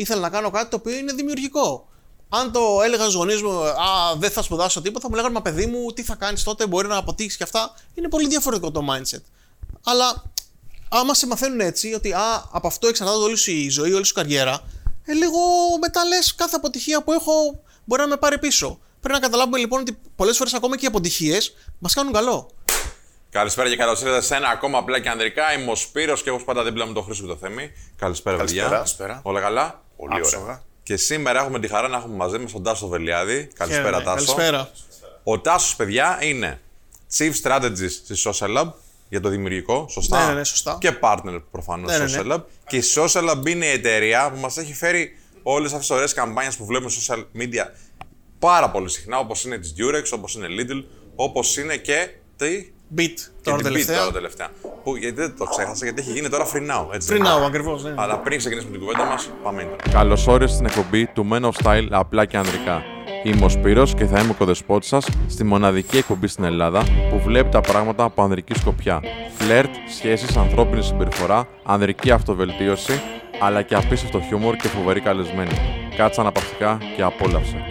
ήθελα να κάνω κάτι το οποίο είναι δημιουργικό. Αν το έλεγα στους γονείς μου, Α, δεν θα σπουδάσω τίποτα, θα μου λέγανε Μα παιδί μου, τι θα κάνεις τότε, μπορεί να αποτύχεις και αυτά. Είναι πολύ διαφορετικό το mindset. Αλλά άμα σε μαθαίνουν έτσι, ότι α, από αυτό εξαρτάται όλη σου η ζωή, όλη σου καριέρα, ε, λίγο μετά λες κάθε αποτυχία που έχω μπορεί να με πάρει πίσω. Πρέπει να καταλάβουμε λοιπόν ότι πολλές φορές ακόμα και οι αποτυχίες μας κάνουν καλό. Καλησπέρα και καλώς ήρθατε σε ένα ακόμα απλά και ανδρικά. Είμαι ο Σπύρος και έχω πάντα δίπλα με τον Χρήσο και το Θέμη. Καλησπέρα, παιδιά. Καλησπέρα. Όλα καλά; Πολύ ωραία. Και σήμερα έχουμε τη χαρά να έχουμε μαζί μας τον Τάσο Βελιάδη. Καλησπέρα, Χαίρομαι. Τάσο. Καλησπέρα. Ο Τάσος, παιδιά, είναι Chief Strategist στη Social Lab για το δημιουργικό. Σωστά; Ναι, ναι, ναι, σωστά. Και partner προφανώς Ναι, ναι, στο ναι. Social Lab. Και η Social Lab είναι η εταιρεία που μας έχει φέρει όλες αυτές τις ωραίες καμπάνιες που βλέπουμε στο social media πάρα πολύ συχνά, όπως είναι της Durex, όπως είναι Lidl, όπως είναι και. Τι; Beat Και τώρα την Beat τελευταία. τώρα τελευταία. Που, γιατί δεν το ξέχασα, γιατί έχει γίνει τώρα free now. Έτσι, Free δεν είναι; now, ακριβώς. Ναι. Αλλά πριν ξεκινήσουμε την κουβέντα μας, πάμε intro. Καλώς όρισες στην εκπομπή του Men of Style απλά και ανδρικά. Είμαι ο Σπύρος και θα είμαι ο κοδεσπότης σας στη μοναδική εκπομπή στην Ελλάδα που βλέπει τα πράγματα από ανδρική σκοπιά. Φλερτ, σχέσεις, ανθρώπινη συμπεριφορά, ανδρική αυτοβελτίωση, αλλά και απίστευτο χιούμορ και φοβερή καλεσμένη. Κάτσε αναπαυτικά και απόλαυσε.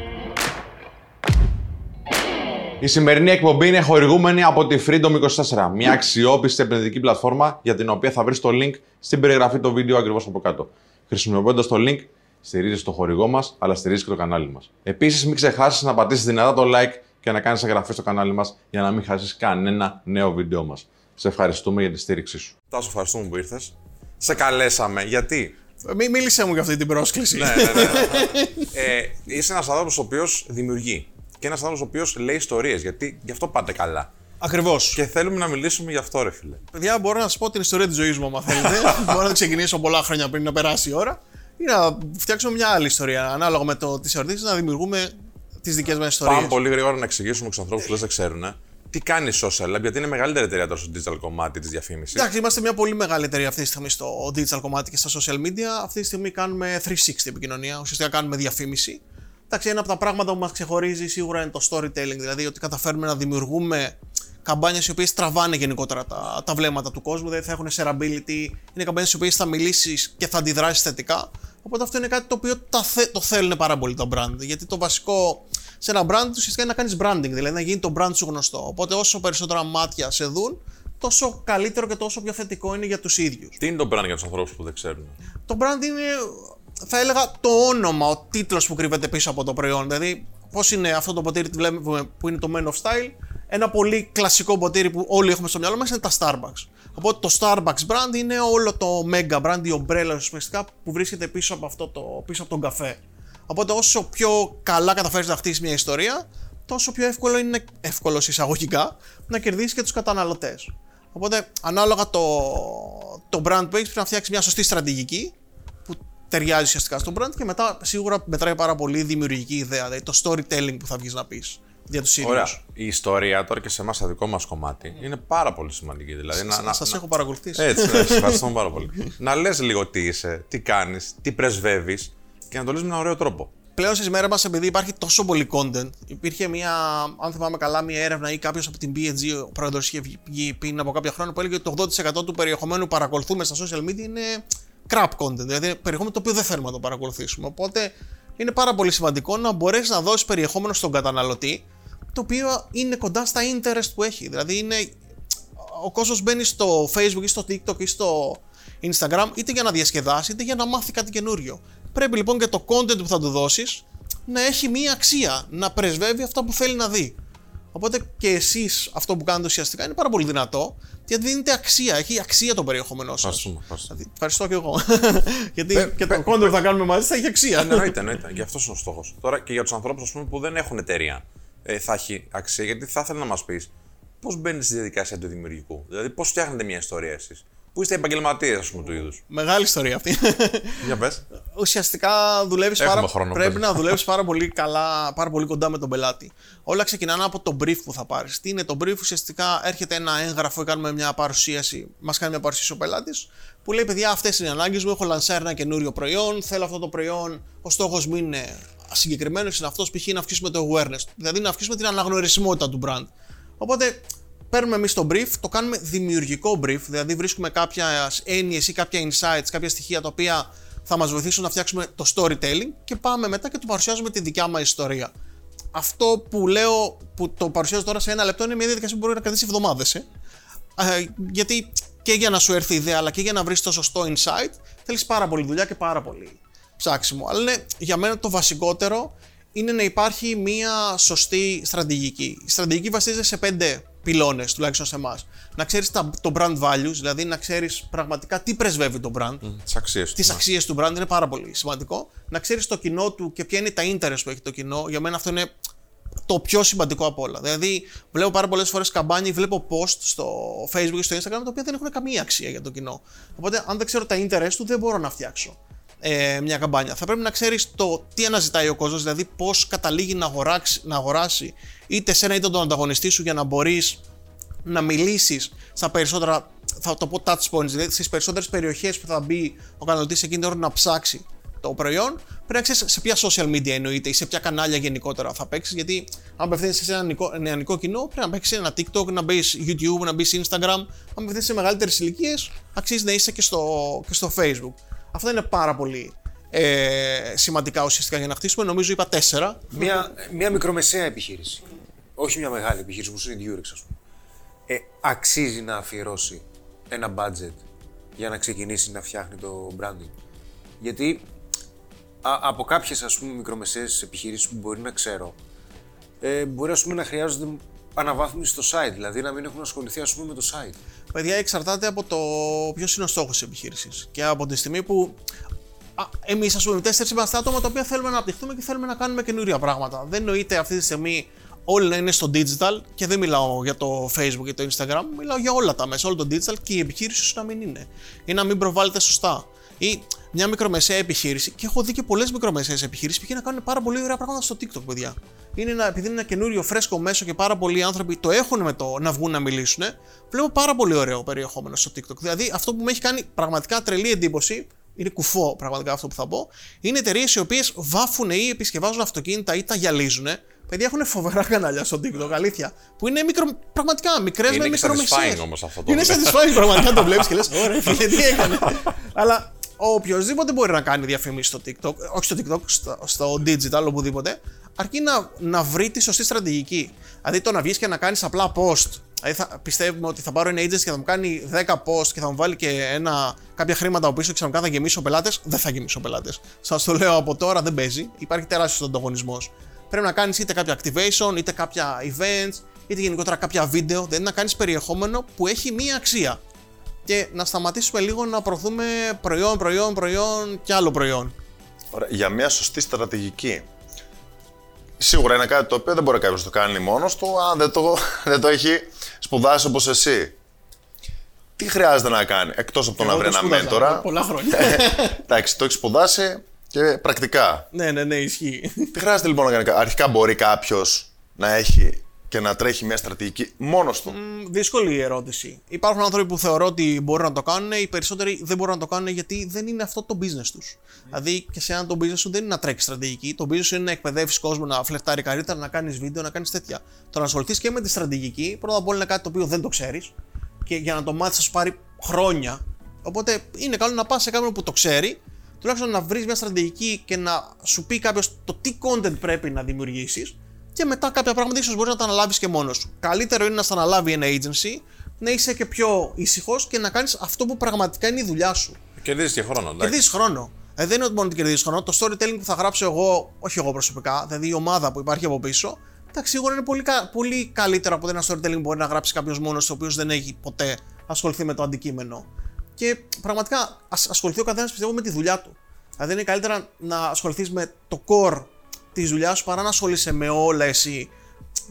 Η σημερινή εκπομπή είναι χορηγούμενη από τη Freedom24, μια αξιόπιστη επενδυτική πλατφόρμα για την οποία θα βρεις το link στην περιγραφή του βίντεο ακριβώς από κάτω. Χρησιμοποιώντας το link, στηρίζεις το χορηγό μας, αλλά στηρίζεις και το κανάλι μας. Επίσης, μην ξεχάσεις να πατήσεις δυνατά το like και να κάνεις εγγραφή στο κανάλι μας για να μην χάσεις κανένα νέο βίντεο μας. Σε ευχαριστούμε για τη στήριξή σου. Τάσο, ευχαριστούμε που ήρθες. Σε καλέσαμε γιατί; Μη, μίλησε μου για αυτή την πρόσκληση. ναι, ναι, ναι. ε, είσαι ένας άνθρωπος ο οποίος δημιουργεί. Και ένας άνθρωπος ο οποίος λέει ιστορίες. Γιατί γι' αυτό πάτε καλά. Ακριβώς. Και θέλουμε να μιλήσουμε γι' αυτό, ρε φίλε. Παιδιά, μπορώ να σας πω την ιστορία της ζωής μου, άμα θέλετε. μπορώ να την ξεκινήσω πολλά χρόνια πριν να περάσει η ώρα. Ή να φτιάξουμε μια άλλη ιστορία. Ανάλογα με το τις ερωτήσεις, να δημιουργούμε τις δικές μας ιστορίες. Πάμε πολύ γρήγορα να εξηγήσουμε στους ανθρώπους που δεν ξέρουν. ε, Τι κάνει η Social Lab, γιατί είναι μεγαλύτερη εταιρεία τώρα στο digital κομμάτι της διαφήμισης. Εντάξει, είμαστε μια πολύ μεγάλη εταιρεία αυτή τη στιγμή στο digital κομμάτι και στα social media. Αυτή τη στιγμή κάνουμε 360 επικοινωνία. Ουσιαστικά κάνουμε διαφήμιση. Εντάξει, ένα από τα πράγματα που μας ξεχωρίζει σίγουρα είναι το storytelling. Δηλαδή ότι καταφέρνουμε να δημιουργούμε καμπάνιες οι οποίες τραβάνε γενικότερα τα, τα βλέμματα του κόσμου. Δηλαδή θα έχουν shareability. Είναι καμπάνιες οι οποίες θα μιλήσεις και θα αντιδράσεις θετικά. Οπότε αυτό είναι κάτι το οποίο τα θε, το θέλουν πάρα πολύ τα brand. Γιατί το βασικό σε ένα brand ουσιαστικά είναι να κάνεις branding, δηλαδή να γίνει το brand σου γνωστό. Οπότε όσο περισσότερα μάτια σε δουν, τόσο καλύτερο και τόσο πιο θετικό είναι για τους ίδιους. Τι είναι το brand για τους ανθρώπους που δεν ξέρουν; Το brand είναι, θα έλεγα, το όνομα, ο τίτλος που κρύβεται πίσω από το προϊόν. Δηλαδή, πώς είναι αυτό το ποτήρι που βλέπουμε που είναι το Men of Style; Ένα πολύ κλασικό ποτήρι που όλοι έχουμε στο μυαλό μας είναι τα Starbucks. Οπότε το Starbucks brand είναι όλο το mega brand, η ομπρέλα ουσιαστικά που βρίσκεται πίσω από, αυτό το, πίσω από τον καφέ. Οπότε όσο πιο καλά καταφέρεις να χτίσεις μια ιστορία, τόσο πιο εύκολο είναι, εύκολος εισαγωγικά, να κερδίσεις και τους καταναλωτές. Οπότε, ανάλογα το, το brand που έχεις, πρέπει να φτιάξεις μια σωστή στρατηγική που ταιριάζει ουσιαστικά στο brand και μετά σίγουρα μετράει πάρα πολύ η δημιουργική ιδέα, δηλαδή το storytelling που θα βγεις να πεις για τους ίδιους. Ωραία. Η ιστορία τώρα και σε εμάς, το δικό μας κομμάτι, είναι πάρα πολύ σημαντική. Δηλαδή, να, να, Σας να- έχω παρακολουθήσει. Έτσι, ναι, σε ευχαριστούμε πάρα πολύ. να λες λίγο τι είσαι, τι κάνεις, τι πρεσβεύεις και να το λες με έναν ωραίο τρόπο. πλέον στις μέρες μας, επειδή υπάρχει τόσο πολύ content, υπήρχε μια, αν θυμάμαι καλά, μια έρευνα ή κάποιος από την BNG, ο πρόεδρος είχε βγει πριν από κάποια χρόνια, που έλεγε ότι το 80% του περιεχομένου που παρακολουθούμε στα social media είναι crap content. Δηλαδή περιεχόμενο το οποίο δεν θέλουμε να το παρακολουθήσουμε. Οπότε είναι πάρα πολύ σημαντικό να μπορέσεις να δώσεις περιεχόμενο στον καταναλωτή, το οποίο είναι κοντά στα interest που έχει. Δηλαδή είναι ο κόσμος μπαίνει στο Facebook ή στο TikTok ή στο Instagram είτε για να διασκεδάσει είτε για να μάθει κάτι καινούριο. Πρέπει λοιπόν και το content που θα του δώσεις να έχει μία αξία, να πρεσβεύει αυτό που θέλει να δει. Οπότε και εσείς αυτό που κάνετε ουσιαστικά είναι πάρα πολύ δυνατό γιατί δίνετε αξία, έχει αξία το περιεχόμενό σας. Ευχαριστούμε. ευχαριστούμε. Ευχαριστώ και εγώ. γιατί και το content που θα κάνουμε μαζί θα έχει αξία. Εννοείται, εννοείται. Γι' αυτός είναι ο στόχος. Τώρα και για τους ανθρώπους που δεν έχουν εταιρεία ε, θα έχει αξία, γιατί θα ήθελα να μας πεις πώς μπαίνεις στη διαδικασία του δημιουργικού; Δηλαδή, πώς φτιάχνετε μια ιστορία εσείς; Πού είστε επαγγελματίες, ας πούμε, του είδους. Μεγάλη ιστορία αυτή. Για πες. ουσιαστικά δουλεύεις Έχουμε πάρα, χρόνο, πρέπει πες. να δουλεύεις πάρα πολύ καλά, πάρα πολύ κοντά με τον πελάτη. Όλα ξεκινάνε από το brief που θα πάρεις. Τι είναι το brief, ουσιαστικά έρχεται ένα έγγραφο ή κάνουμε μια παρουσίαση, μας κάνει μια παρουσίαση ο πελάτης, που λέει: Παιδιά, αυτές είναι οι ανάγκες μου. Έχω λανσάρει ένα καινούριο προϊόν. Θέλω αυτό το προϊόν. Ο στόχος μου είναι συγκεκριμένο, είναι αυτός π.χ. να αυξήσουμε το awareness. Δηλαδή να αυξήσουμε την αναγνωρισιμότητα του brand. Οπότε παίρνουμε εμείς το brief, το κάνουμε δημιουργικό brief, δηλαδή βρίσκουμε κάποια έννοιες ή κάποια insights, κάποια στοιχεία τα οποία θα μας βοηθήσουν να φτιάξουμε το storytelling και πάμε μετά και του παρουσιάζουμε τη δικιά μας ιστορία. Αυτό που λέω, που το παρουσιάζω τώρα σε ένα λεπτό, είναι μια διαδικασία που μπορεί να κρατήσει εβδομάδες. Ε. Ε, γιατί και για να σου έρθει η ιδέα, αλλά και για να βρεις το σωστό insight, θέλεις πάρα πολύ δουλειά και πάρα πολύ ψάξιμο. Αλλά είναι, για μένα το βασικότερο είναι να υπάρχει μια σωστή στρατηγική. Η στρατηγική βασίζεται σε πέντε πυλώνες, τουλάχιστον σε εμάς. Να ξέρεις το brand values, δηλαδή να ξέρεις πραγματικά τι πρεσβεύει το brand. Mm, τις αξίες του. Τις ναι. αξίες του brand είναι πάρα πολύ σημαντικό. Να ξέρεις το κοινό του και ποια είναι τα interest που έχει το κοινό. Για μένα αυτό είναι το πιο σημαντικό από όλα. Δηλαδή, βλέπω πάρα πολλές φορές καμπάνια, βλέπω post στο Facebook και στο Instagram τα οποία δεν έχουν καμία αξία για το κοινό. Οπότε, αν δεν ξέρω τα interest του, δεν μπορώ να φτιάξω ε, μια καμπάνια. Θα πρέπει να ξέρεις το τι αναζητάει ο κόσμος, δηλαδή πώς καταλήγει να αγοράσει, να αγοράσει είτε σε ένα είτε τον ανταγωνιστή σου για να μπορείς να μιλήσεις στα περισσότερα, θα το πω touch points, δηλαδή στις περισσότερες περιοχές που θα μπει ο καταναλωτής εκείνη την ώρα να ψάξει το προϊόν, πρέπει να ξέρεις σε ποια social media εννοείται ή σε ποια κανάλια γενικότερα θα παίξεις. Γιατί αν απευθύνεσαι σε ένα νεανικό κοινό, πρέπει να παίξεις ένα TikTok, να μπεις YouTube, να μπεις Instagram. Αν απευθύνεσαι σε μεγαλύτερες ηλικίες, αξίζει να είσαι και στο, και στο Facebook. Αυτά είναι πάρα πολύ ε, σημαντικά ουσιαστικά για να χτίσουμε. Νομίζω είπα τέσσερα. Μια, μια μικρομεσαία επιχείρηση. Όχι μια μεγάλη επιχείρηση που είναι η Durex, ας πούμε. Ε, αξίζει να αφιερώσει ένα budget για να ξεκινήσει να φτιάχνει το branding. Γιατί α, από κάποιες ας πούμε μικρομεσαίες επιχειρήσεις που μπορεί να ξέρω ε, μπορεί ας πούμε, να χρειάζονται αναβάθμιση στο site, δηλαδή να μην έχουν ασχοληθεί ας πούμε, με το site. Παιδιά, εξαρτάται από το ποιος είναι ο στόχος της επιχείρησης. Και από τη στιγμή που εμείς, ας πούμε, τέσσερις είμαστε άτομα τα οποία θέλουμε να αναπτυχθούμε και θέλουμε να κάνουμε καινούρια πράγματα. Δεν εννοείται αυτή τη στιγμή όλοι να είναι στο digital και δεν μιλάω για το Facebook και το Instagram, μιλάω για όλα τα μέσα, όλο το digital και η επιχείρηση σου να μην είναι. Ή να μην προβάλλεται σωστά. Ή μια μικρομεσαία επιχείρηση, και έχω δει και πολλές μικρομεσαίες επιχειρήσει που να κάνουν πάρα πολύ ωραία πράγματα στο TikTok, παιδιά. Είναι ένα, επειδή είναι ένα καινούριο φρέσκο μέσο και πάρα πολλοί άνθρωποι το έχουν με το να βγουν να μιλήσουν, βλέπω πάρα πολύ ωραίο περιεχόμενο στο TikTok. Δηλαδή, αυτό που με έχει κάνει πραγματικά τρελή εντύπωση, είναι κουφό πραγματικά αυτό που θα πω, είναι εταιρείες οι οποίες βάφουν ή επισκευάζουν αυτοκίνητα ή τα γυαλίζουν. Παιδιά έχουν φοβερά κανάλια στο TikTok, αλήθεια. Που είναι μικρο, πραγματικά μικρές με μικρομεσαίες. Είναι όμως αυτό το Είναι satisfying πραγματικά το βλέπεις και λες: Ωραία, φίλε, τι έκανε. Αλλά οποιοδήποτε μπορεί να κάνει διαφήμιση στο TikTok, όχι στο TikTok, στο, στο digital, οπουδήποτε, αρκεί να, να βρει τη σωστή στρατηγική. Δηλαδή το να βγεις και να κάνεις απλά post. Δηλαδή θα, πιστεύουμε ότι θα πάρω ένα agency και θα μου κάνει 10 post και θα μου βάλει και ένα, κάποια χρήματα από πίσω και ξαφνικά θα γεμίσω πελάτες. Δεν θα γεμίσω πελάτες. Σας το λέω από τώρα, δεν παίζει. Υπάρχει τεράστιος ανταγωνισμός. Πρέπει να κάνεις είτε κάποια activation, είτε κάποια events, είτε γενικότερα κάποια βίντεο. Δηλαδή να κάνεις περιεχόμενο που έχει μία αξία και να σταματήσουμε λίγο να προωθούμε προϊόν, προϊόν, προϊόν και άλλο προϊόν. Ωραία. Για μια σωστή στρατηγική. Σίγουρα είναι κάτι το οποίο δεν μπορεί κάποιος να το κάνει μόνος του, αν δεν το, δεν το έχει σπουδάσει όπως εσύ. Τι χρειάζεται να κάνει, εκτός από το να βρει ένα μέντορα; Πολλά χρόνια. Εντάξει, το έχει σπουδάσει και πρακτικά. Ναι, ναι, ναι, ισχύει. Τι χρειάζεται λοιπόν να κάνει. Αρχικά μπορεί κάποιος να έχει και να τρέχει μια στρατηγική μόνος του. Mm, δύσκολη η ερώτηση. Υπάρχουν άνθρωποι που θεωρώ ότι μπορούν να το κάνουν, οι περισσότεροι δεν μπορούν να το κάνουν γιατί δεν είναι αυτό το business τους. Mm. Δηλαδή και σε ένα το business σου δεν είναι να τρέχεις στρατηγική. Το business σου είναι να εκπαιδεύει κόσμο να φλερτάρει καλύτερα, να κάνεις βίντεο, να κάνεις τέτοια. Το να ασχοληθείς και με τη στρατηγική, πρώτα απ' όλα είναι κάτι το οποίο δεν το ξέρεις και για να το μάθεις θα σου πάρει χρόνια. Οπότε είναι καλό να πας σε κάποιον που το ξέρει, τουλάχιστον να βρεις μια στρατηγική και να σου πει κάποιος το τι content πρέπει να δημιουργήσεις και μετά κάποια πράγματα ίσως μπορείς να τα αναλάβεις και μόνος σου. Καλύτερο είναι να στα αναλάβει ένα agency, να είσαι και πιο ήσυχος και να κάνεις αυτό που πραγματικά είναι η δουλειά σου. Κερδίζεις και χρόνο, εντάξει. Κερδίζεις χρόνο. Ε, δεν είναι ότι μόνο ότι κερδίζεις χρόνο. Το storytelling που θα γράψω εγώ, όχι εγώ προσωπικά, δηλαδή η ομάδα που υπάρχει από πίσω, εντάξει, σίγουρα είναι πολύ, πολύ καλύτερο από ένα storytelling που μπορεί να γράψει κάποιος μόνος, ο οποίος δεν έχει ποτέ ασχοληθεί με το αντικείμενο. Και πραγματικά ασχοληθεί ο καθένας πιστεύω με τη δουλειά του. Δηλαδή είναι καλύτερα να ασχοληθείς με το core τη δουλειά σου παρά να ασχολείσαι με όλα εσύ.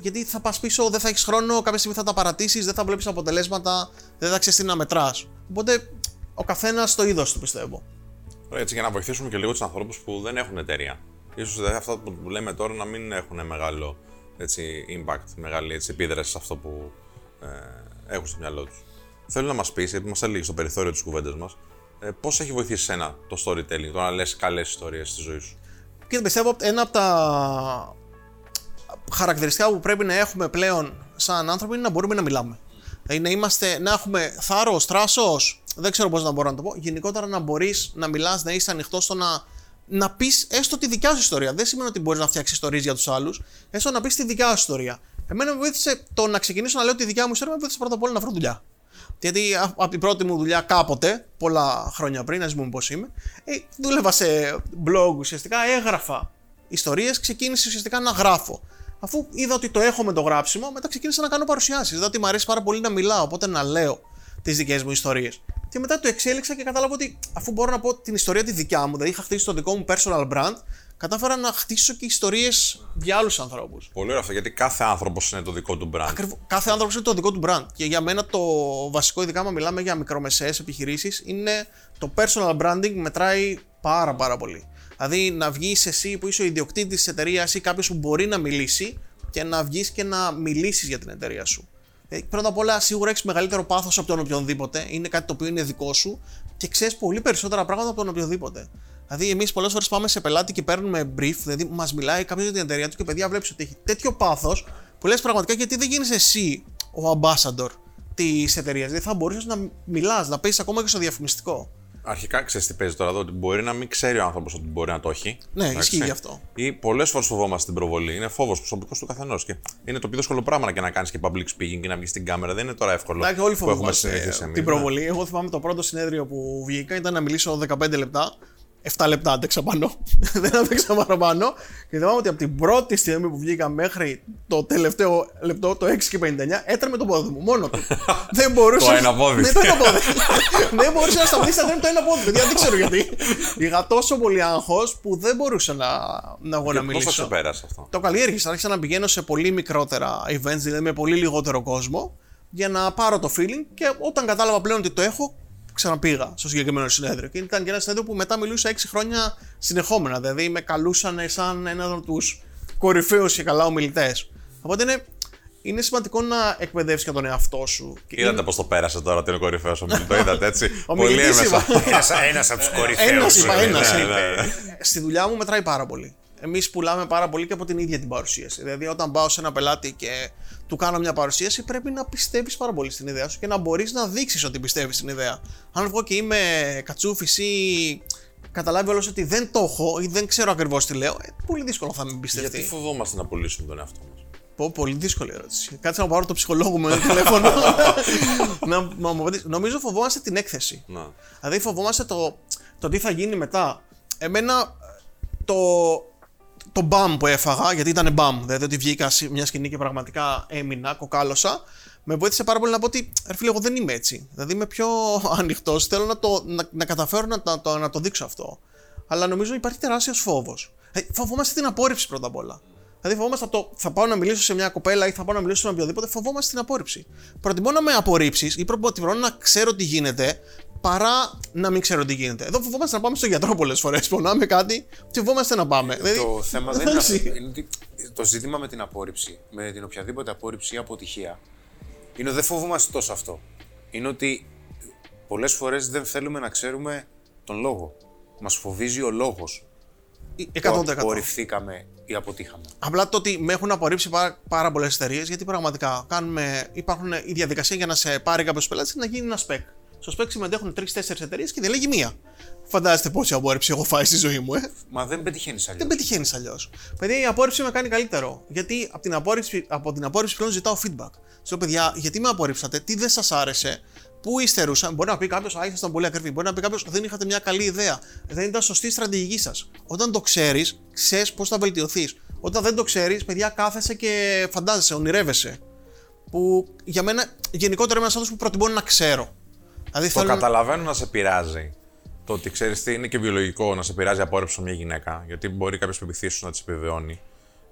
Γιατί θα πας πίσω, δεν θα έχεις χρόνο, κάποια στιγμή θα τα παρατήσεις, δεν θα βλέπεις αποτελέσματα, δεν θα ξέρεις τι να μετράς. Οπότε ο καθένας το είδος του πιστεύω. Ωραία, έτσι για να βοηθήσουμε και λίγο τους ανθρώπους που δεν έχουν εταιρεία. σω δηλαδή αυτά που λέμε τώρα να μην έχουν μεγάλο έτσι, impact, μεγάλη έτσι, επίδραση σε αυτό που ε, έχουν στο μυαλό τους. Θέλω να μας πεις, γιατί μας έλεγε στο περιθώριο τη κουβέντα μας, ε, πώς έχει βοηθήσει ένα το storytelling, το να λες καλές ιστορίες στη ζωή σου; Και πιστεύω ένα από τα χαρακτηριστικά που πρέπει να έχουμε πλέον σαν άνθρωποι είναι να μπορούμε να μιλάμε. Δηλαδή να, είμαστε, να έχουμε θάρρος, θράσος, δεν ξέρω πώς να μπορώ να το πω. Γενικότερα να μπορείς να μιλάς, να είσαι ανοιχτός στο να, να πεις έστω τη δικιά σου ιστορία. Δεν σημαίνει ότι μπορείς να φτιάξεις ιστορίε για τους άλλους, έστω να πεις τη δικιά σου ιστορία. Εμένα με βοήθησε το να ξεκινήσω να λέω τη δικιά μου ιστορία, με βοήθησε πρώτα απ' όλα να βρω δουλειά. Γιατί α- από την πρώτη μου δουλειά κάποτε, πολλά χρόνια πριν, ας πούμε πώς είμαι, ε, δούλευα σε blog ουσιαστικά, έγραφα ιστορίες, ξεκίνησε ουσιαστικά να γράφω. Αφού είδα ότι το έχω με το γράψιμο, μετά ξεκίνησα να κάνω παρουσιάσεις. Είδα ότι μου αρέσει πάρα πολύ να μιλάω, οπότε να λέω τις δικές μου ιστορίες. Και μετά το εξέλιξα και κατάλαβα ότι αφού μπορώ να πω την ιστορία τη δικιά μου, δηλαδή είχα χτίσει το δικό μου personal brand, κατάφερα να χτίσω και ιστορίες για άλλους ανθρώπους. Πολύ ωραίο αυτό γιατί κάθε άνθρωπος είναι το δικό του brand. Ακριβώς. Κάθε άνθρωπος είναι το δικό του brand. Και για μένα το βασικό, ειδικά όταν μιλάμε για μικρομεσαίες επιχειρήσεις, είναι το personal branding μετράει πάρα πάρα πολύ. Δηλαδή να βγεις εσύ που είσαι ο ιδιοκτήτης της εταιρείας ή κάποιος που μπορεί να μιλήσει και να βγεις και να μιλήσεις για την εταιρεία σου. Ε, πρώτα απ' όλα, σίγουρα έχεις μεγαλύτερο πάθος από τον οποιονδήποτε. Είναι κάτι το οποίο είναι δικό σου και ξέρεις πολύ περισσότερα πράγματα από τον οποιοδήποτε. Δηλαδή, εμείς πολλές φορές πάμε σε πελάτη και παίρνουμε brief, δηλαδή μας μιλάει κάποιος για την εταιρεία του και παιδιά βλέπεις ότι έχει τέτοιο πάθος που λες πραγματικά γιατί δεν γίνεις εσύ ο ambassador της εταιρείας; Δηλαδή, θα μπορούσες να μιλάς, να παίζει ακόμα και στο διαφημιστικό. Αρχικά ξέρεις τι παίζει τώρα εδώ, ότι μπορεί να μην ξέρει ο άνθρωπος ότι μπορεί να το έχει. Ναι, Εντάξει. ισχύει γι' αυτό. Ή πολλές φορές φοβόμαστε την προβολή. Είναι φόβος προσωπικός του καθενός. Και είναι το πιο δύσκολο πράγμα και να κάνεις και public speaking και να βγεις στην κάμερα. Δεν είναι τώρα εύκολο. Εντάξει, όλοι που έχουμε φοβόμαστε συνηθίσει εμείς, την ναι. προβολή. Εγώ θυμάμαι το πρώτο συνέδριο που βγήκα ήταν να μιλήσω 15 λεπτά. 7 λεπτά άντεξα πάνω. Δεν άντεξα παραπάνω. Και θυμάμαι ότι από την πρώτη στιγμή που βγήκα μέχρι το τελευταίο λεπτό, το 6 και 59, έτρεμε το πόδι μου. Μόνο του. δεν μπορούσε. Το ένα πόδι. Ναι, το ένα πόδι. δεν μπορούσε να σταματήσει να τρέμει το ένα πόδι. Παιδιά, δεν ξέρω γιατί. Είχα τόσο πολύ άγχος που δεν μπορούσα να, να εγώ να Πώς θα μιλήσω. σου πέρασε αυτό; Το καλλιέργησα. Άρχισα να πηγαίνω σε πολύ μικρότερα events, δηλαδή με πολύ λιγότερο κόσμο, για να πάρω το feeling και όταν κατάλαβα πλέον ότι το έχω, ξαναπήγα στο συγκεκριμένο συνέδριο. Και ήταν και ένα συνέδριο που μετά μιλούσα 6 χρόνια συνεχόμενα. Δηλαδή με καλούσαν σαν έναν από τους κορυφαίους και καλά ομιλητές. Οπότε είναι, είναι σημαντικό να εκπαιδεύσεις και τον εαυτό σου. Και Είδατε πώς το πέρασε τώρα ότι είναι κορυφαίος ομιλητής. Το είδατε έτσι; Ο Πολύ μιλητής έμεσα. είπα. Ένας, ένας από τους κορυφαίους. Ένας είπα, ε, ένας ναι, είπε. ναι, ναι. Στη δουλειά μου μετράει πάρα πολύ. Εμείς πουλάμε πάρα πολύ και από την ίδια την παρουσίαση. Δηλαδή, όταν πάω σε ένα πελάτη και του κάνω μια παρουσίαση, πρέπει να πιστεύεις πάρα πολύ στην ιδέα σου και να μπορείς να δείξεις ότι πιστεύεις στην ιδέα. Αν βγω και είμαι κατσούφι ή καταλάβει όλος ότι δεν το έχω ή δεν ξέρω ακριβώς τι λέω, ε, πολύ δύσκολο θα με πιστευτεί. Γιατί φοβόμαστε να πουλήσουμε τον εαυτό μας; Πω, πολύ δύσκολη ερώτηση. Κάτσε να πάρω το ψυχολόγο μου ένα τηλέφωνο. να, να μου απαντήσει. Νομίζω φοβόμαστε την έκθεση. Να. Δηλαδή φοβόμαστε το, το τι θα γίνει μετά. Εμένα το, το μπαμ που έφαγα, γιατί ήταν μπαμ, δηλαδή ότι βγήκα σε μια σκηνή και πραγματικά έμεινα, κοκάλωσα, με βοήθησε πάρα πολύ να πω ότι ρε φίλε, εγώ δεν είμαι έτσι. Δηλαδή είμαι πιο ανοιχτός, θέλω να, το, να, να καταφέρω να, να, το, να το δείξω αυτό. Αλλά νομίζω υπάρχει τεράστιος φόβος. Ε, φοβόμαστε την απόρριψη πρώτα απ' όλα. Δηλαδή φοβόμαστε το θα πάω να μιλήσω σε μια κοπέλα ή θα πάω να μιλήσω σε οποιοδήποτε, φοβόμαστε την απόρριψη. Προτιμώ να με απορρίψεις ή προτιμώ να ξέρω τι γίνεται παρά να μην ξέρω τι γίνεται. Εδώ φοβόμαστε να πάμε στον γιατρό πολλές φορές. Πονάμε κάτι και φοβόμαστε να πάμε. Δηλαδή, Το θέμα δεν είναι αυτό. εντάξει. Είναι ότι το ζήτημα με την απόρριψη, με την οποιαδήποτε απόρριψη ή αποτυχία, είναι ότι δεν φοβόμαστε τόσο αυτό. Είναι ότι πολλές φορές δεν θέλουμε να ξέρουμε τον λόγο. Μας φοβίζει ο λόγος που 100%. απορριφθήκαμε ή αποτύχαμε. Απλά το ότι με έχουν απορρίψει πάρα, πάρα πολλές εταιρείες γιατί πραγματικά κάνουμε, υπάρχουν η διαδικασία για να σε πάρει κάποιος πελάτης να γίνει ένα spec. Στο spec συμμετέχουν 3-4 εταιρείες και διαλέγει μία. Φαντάζεστε πόση απόρριψη έχω φάει στη ζωή μου, ε. Μα δεν πετυχαίνεις αλλιώς. Δεν πετυχαίνεις αλλιώς. Παιδιά, η απόρριψη με κάνει καλύτερο. Γιατί από την απόρριψη, από την απόρριψη πλέον ζητάω feedback. Στο παιδιά, γιατί με απορρίψατε, τι δεν σας άρεσε, πού υστερούσαν. Μπορεί να πει κάποιος, Α, ήσασταν πολύ ακριβή. Μπορεί να πει κάποιος, Δεν είχατε μια καλή ιδέα. Δεν ήταν σωστή η στρατηγική σας. Όταν το ξέρεις, ξέρεις πώς θα βελτιωθείς. Όταν δεν το ξέρεις, παιδιά, κάθεσαι και φαντάζεσαι, ονειρεύεσαι. Που για μένα γενικότερα είμαι ένας άνθρωπος που προτιμώ να ξέρω. Δηλαδή Το θέλω να- καταλαβαίνω να σε πειράζει. Το ότι ξέρεις τι είναι και βιολογικό να σε πειράζει η απόρριψη από μια γυναίκα, γιατί μπορεί κάποιε πεπιθήσει να τι επιβεβαιώνει.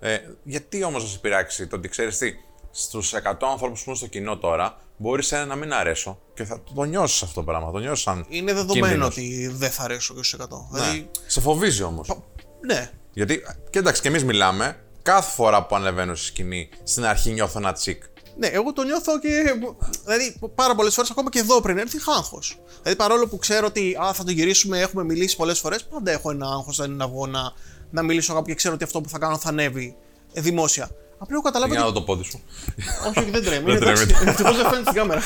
Ε, γιατί όμως να σε πειράξει το ότι ξέρεις τι, στους 100 ανθρώπου που είναι στο κοινό τώρα, μπορείς ένα να μην αρέσω και θα το νιώσεις αυτό το πράγμα. Το νιώσεις σαν. Είναι δεδομένο κίνδυνος. ότι δεν θα αρέσω και στους 100. Ναι. Δηλαδή, Σε φοβίζει όμως. ναι, Γιατί, και εντάξει, και εμείς μιλάμε, κάθε φορά που ανεβαίνω στη σκηνή, στην αρχή νιώθω ένα τσικ. Ναι, εγώ το νιώθω και. Δηλαδή, πάρα πολλές φορές, ακόμα και εδώ πριν έρθει, είχα άγχος. Δηλαδή, παρόλο που ξέρω ότι α, θα το γυρίσουμε, έχουμε μιλήσει πολλές φορές, πάντα έχω ένα άγχος. Δεν είναι να βγω να, να μιλήσω κάπου και ξέρω ότι αυτό που θα κάνω θα ανέβει ε, δημόσια. Απλά έχω καταλάβει Για να ότι. δω το πόδι σου. όχι, όχι, δεν τρέμει. Δεν είναι εντάξει. τρέμει. Ευτυχώ δεν φαίνεται στην κάμερα.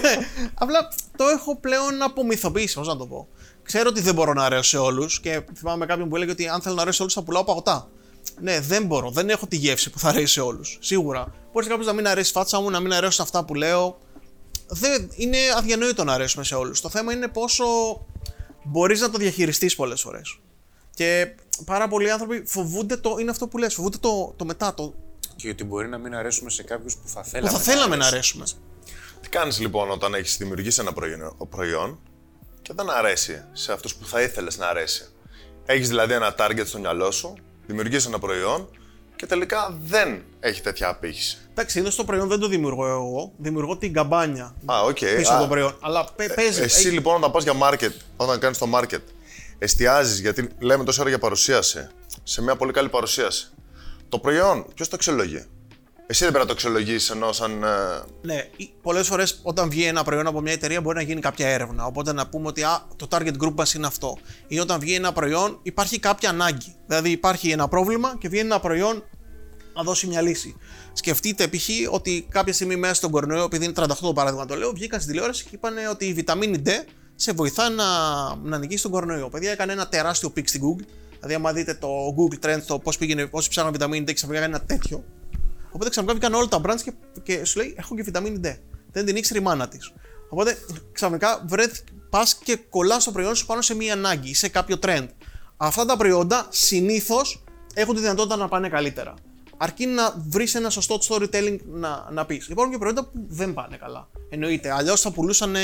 Απλά το έχω πλέον απομυθοποιήσει, πώς να το πω. Ξέρω ότι δεν μπορώ να αρέσω σε όλους και θυμάμαι κάποιον που έλεγε ότι αν θέλω να αρέσω σε όλους θα πουλάω παγωτά. Ναι, δεν μπορώ. Δεν έχω τη γεύση που θα αρέσει σε όλους. Σίγουρα. Μπορεί κάποιος να μην αρέσει η φάτσα μου, να μην αρέσουν αυτά που λέω. Δεν, είναι αδιανόητο να αρέσουμε σε όλους. Το θέμα είναι πόσο μπορείς να το διαχειριστείς πολλές φορές. Και πάρα πολλοί άνθρωποι φοβούνται το. Είναι αυτό που λες, φοβούνται το, το μετά. Το, Και ότι μπορεί να μην αρέσουμε σε κάποιους που θα που θέλαμε. θα θέλαμε να αρέσουμε. Τι κάνεις λοιπόν όταν έχεις δημιουργήσει ένα προϊόν, προϊόν και δεν αρέσει σε αυτούς που θα ήθελες να αρέσει; Έχεις δηλαδή ένα target στο μυαλό σου, δημιουργείς ένα προϊόν και τελικά δεν έχει τέτοια απήχηση. Εντάξει, ίδιο το προϊόν δεν το δημιουργώ εγώ. Δημιουργώ την καμπάνια Α, οκ. πίσω Α, από το προϊόν. Αλλά παι- παίζεις. Εσύ έχει- λοιπόν όταν πας για market, όταν κάνεις το market, εστιάζεις γιατί λέμε τόση ώρα για παρουσίαση, σε μια πολύ καλή παρουσίαση. Το προϊόν, ποιος το αξιολογεί; Εσύ δεν πρέπει να το αξιολογήσει ενώ σαν. ε, Ναι, πολλές φορές όταν βγει ένα προϊόν από μια εταιρεία μπορεί να γίνει κάποια έρευνα. Οπότε να πούμε ότι α, το target group μας είναι αυτό. Ή όταν βγει ένα προϊόν υπάρχει κάποια ανάγκη. Δηλαδή υπάρχει ένα πρόβλημα και βγαίνει ένα προϊόν να δώσει μια λύση. Σκεφτείτε π.χ. ότι κάποια στιγμή μέσα στον κορονοϊό, επειδή είναι 38 το παράδειγμα το λέω, βγήκαν στην τηλεόραση και είπαν ότι η βιταμίνη D σε βοηθά να, να νικήσει τον κορονοϊό. Παιδιά έκανε ένα τεράστιο peak στην Google. Δηλαδή, άμα δείτε το Google Trends, το πώς πήγαινε, όσοι ψάχναν βιταμίνη D, ξαφνικά έκανε ένα τέτοιο. Οπότε ξαφνικά βγήκαν όλα τα brands και, και σου λέει: Έχω και βιταμίνη D. Δεν την ήξερε η μάνα της. Οπότε ξαφνικά πας και κολλάς το προϊόν σου πάνω σε μία ανάγκη ή σε κάποιο trend. Αυτά τα προϊόντα συνήθως έχουν τη δυνατότητα να πάνε καλύτερα. Αρκεί να βρεις ένα σωστό storytelling να, να πεις. Υπάρχουν και προϊόντα που δεν πάνε καλά. Εννοείται. Αλλιώς θα πουλούσαν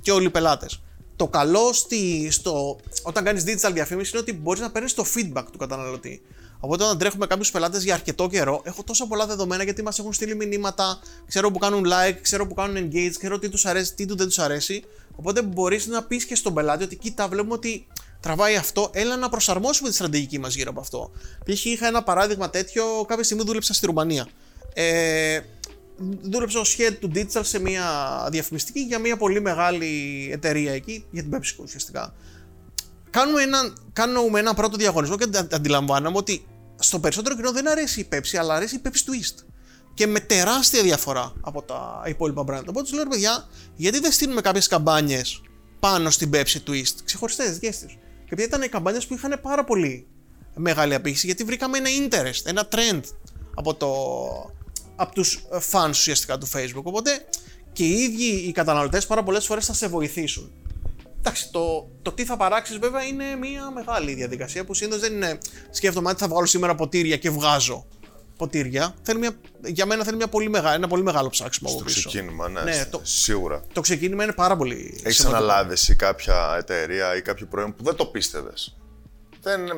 και όλοι οι πελάτες. Το καλό στη, στο, όταν κάνεις digital διαφήμιση είναι ότι μπορείς να παίρνεις το feedback του καταναλωτή. Οπότε, όταν τρέχουμε κάποιους πελάτες για αρκετό καιρό, έχω τόσα πολλά δεδομένα γιατί μας έχουν στείλει μηνύματα, ξέρω που κάνουν like, ξέρω που κάνουν engage, ξέρω τι τους αρέσει, τι του δεν τους αρέσει. Οπότε, μπορείς να πεις και στον πελάτη ότι κοίτα, βλέπουμε ότι τραβάει αυτό, έλα να προσαρμόσουμε τη στρατηγική μας γύρω από αυτό. Π.χ. είχα ένα παράδειγμα τέτοιο, κάποια στιγμή δούλεψα στη Ρουμανία. Ε, δούλεψα ως head του digital σε μια διαφημιστική για μια πολύ μεγάλη εταιρεία εκεί, για την PepsiCo ουσιαστικά. Κάνουμε ένα, κάνουμε ένα πρώτο διαγωνισμό και αντι- αντιλαμβάνομαι ότι στο περισσότερο κοινό δεν αρέσει η Pepsi, αλλά αρέσει η Pepsi Twist. Και με τεράστια διαφορά από τα υπόλοιπα brand. Οπότε τους λέω, ρε παιδιά, γιατί δεν στείλουμε κάποιες καμπάνιες πάνω στην Pepsi Twist, ξεχωριστές δικές της. Και επειδή ήταν οι καμπάνιες που είχαν πάρα πολύ μεγάλη απήχηση, γιατί βρήκαμε ένα interest, ένα trend από, το, από τους fans ουσιαστικά του Facebook. Οπότε και οι ίδιοι οι καταναλωτές πάρα πολλές φορές θα σε βοηθήσουν. Εντάξει, το, το τι θα παράξεις βέβαια είναι μια μεγάλη διαδικασία που συνήθως δεν είναι. Σκέφτομαι ότι θα βγάλω σήμερα ποτήρια και βγάζω ποτήρια. Θέλει μια, για μένα θέλει μια πολύ μεγάλη, ένα πολύ μεγάλο ψάξιμο από στο πίσω. ξεκίνημα, ναι, Ναι, st- το- σίγουρα. Το ξεκίνημα είναι πάρα πολύ. Έχεις σημαντικό. αναλάβει εσύ κάποια εταιρεία ή κάποιο προϊόν που δεν το πίστευες. Δεν, ε,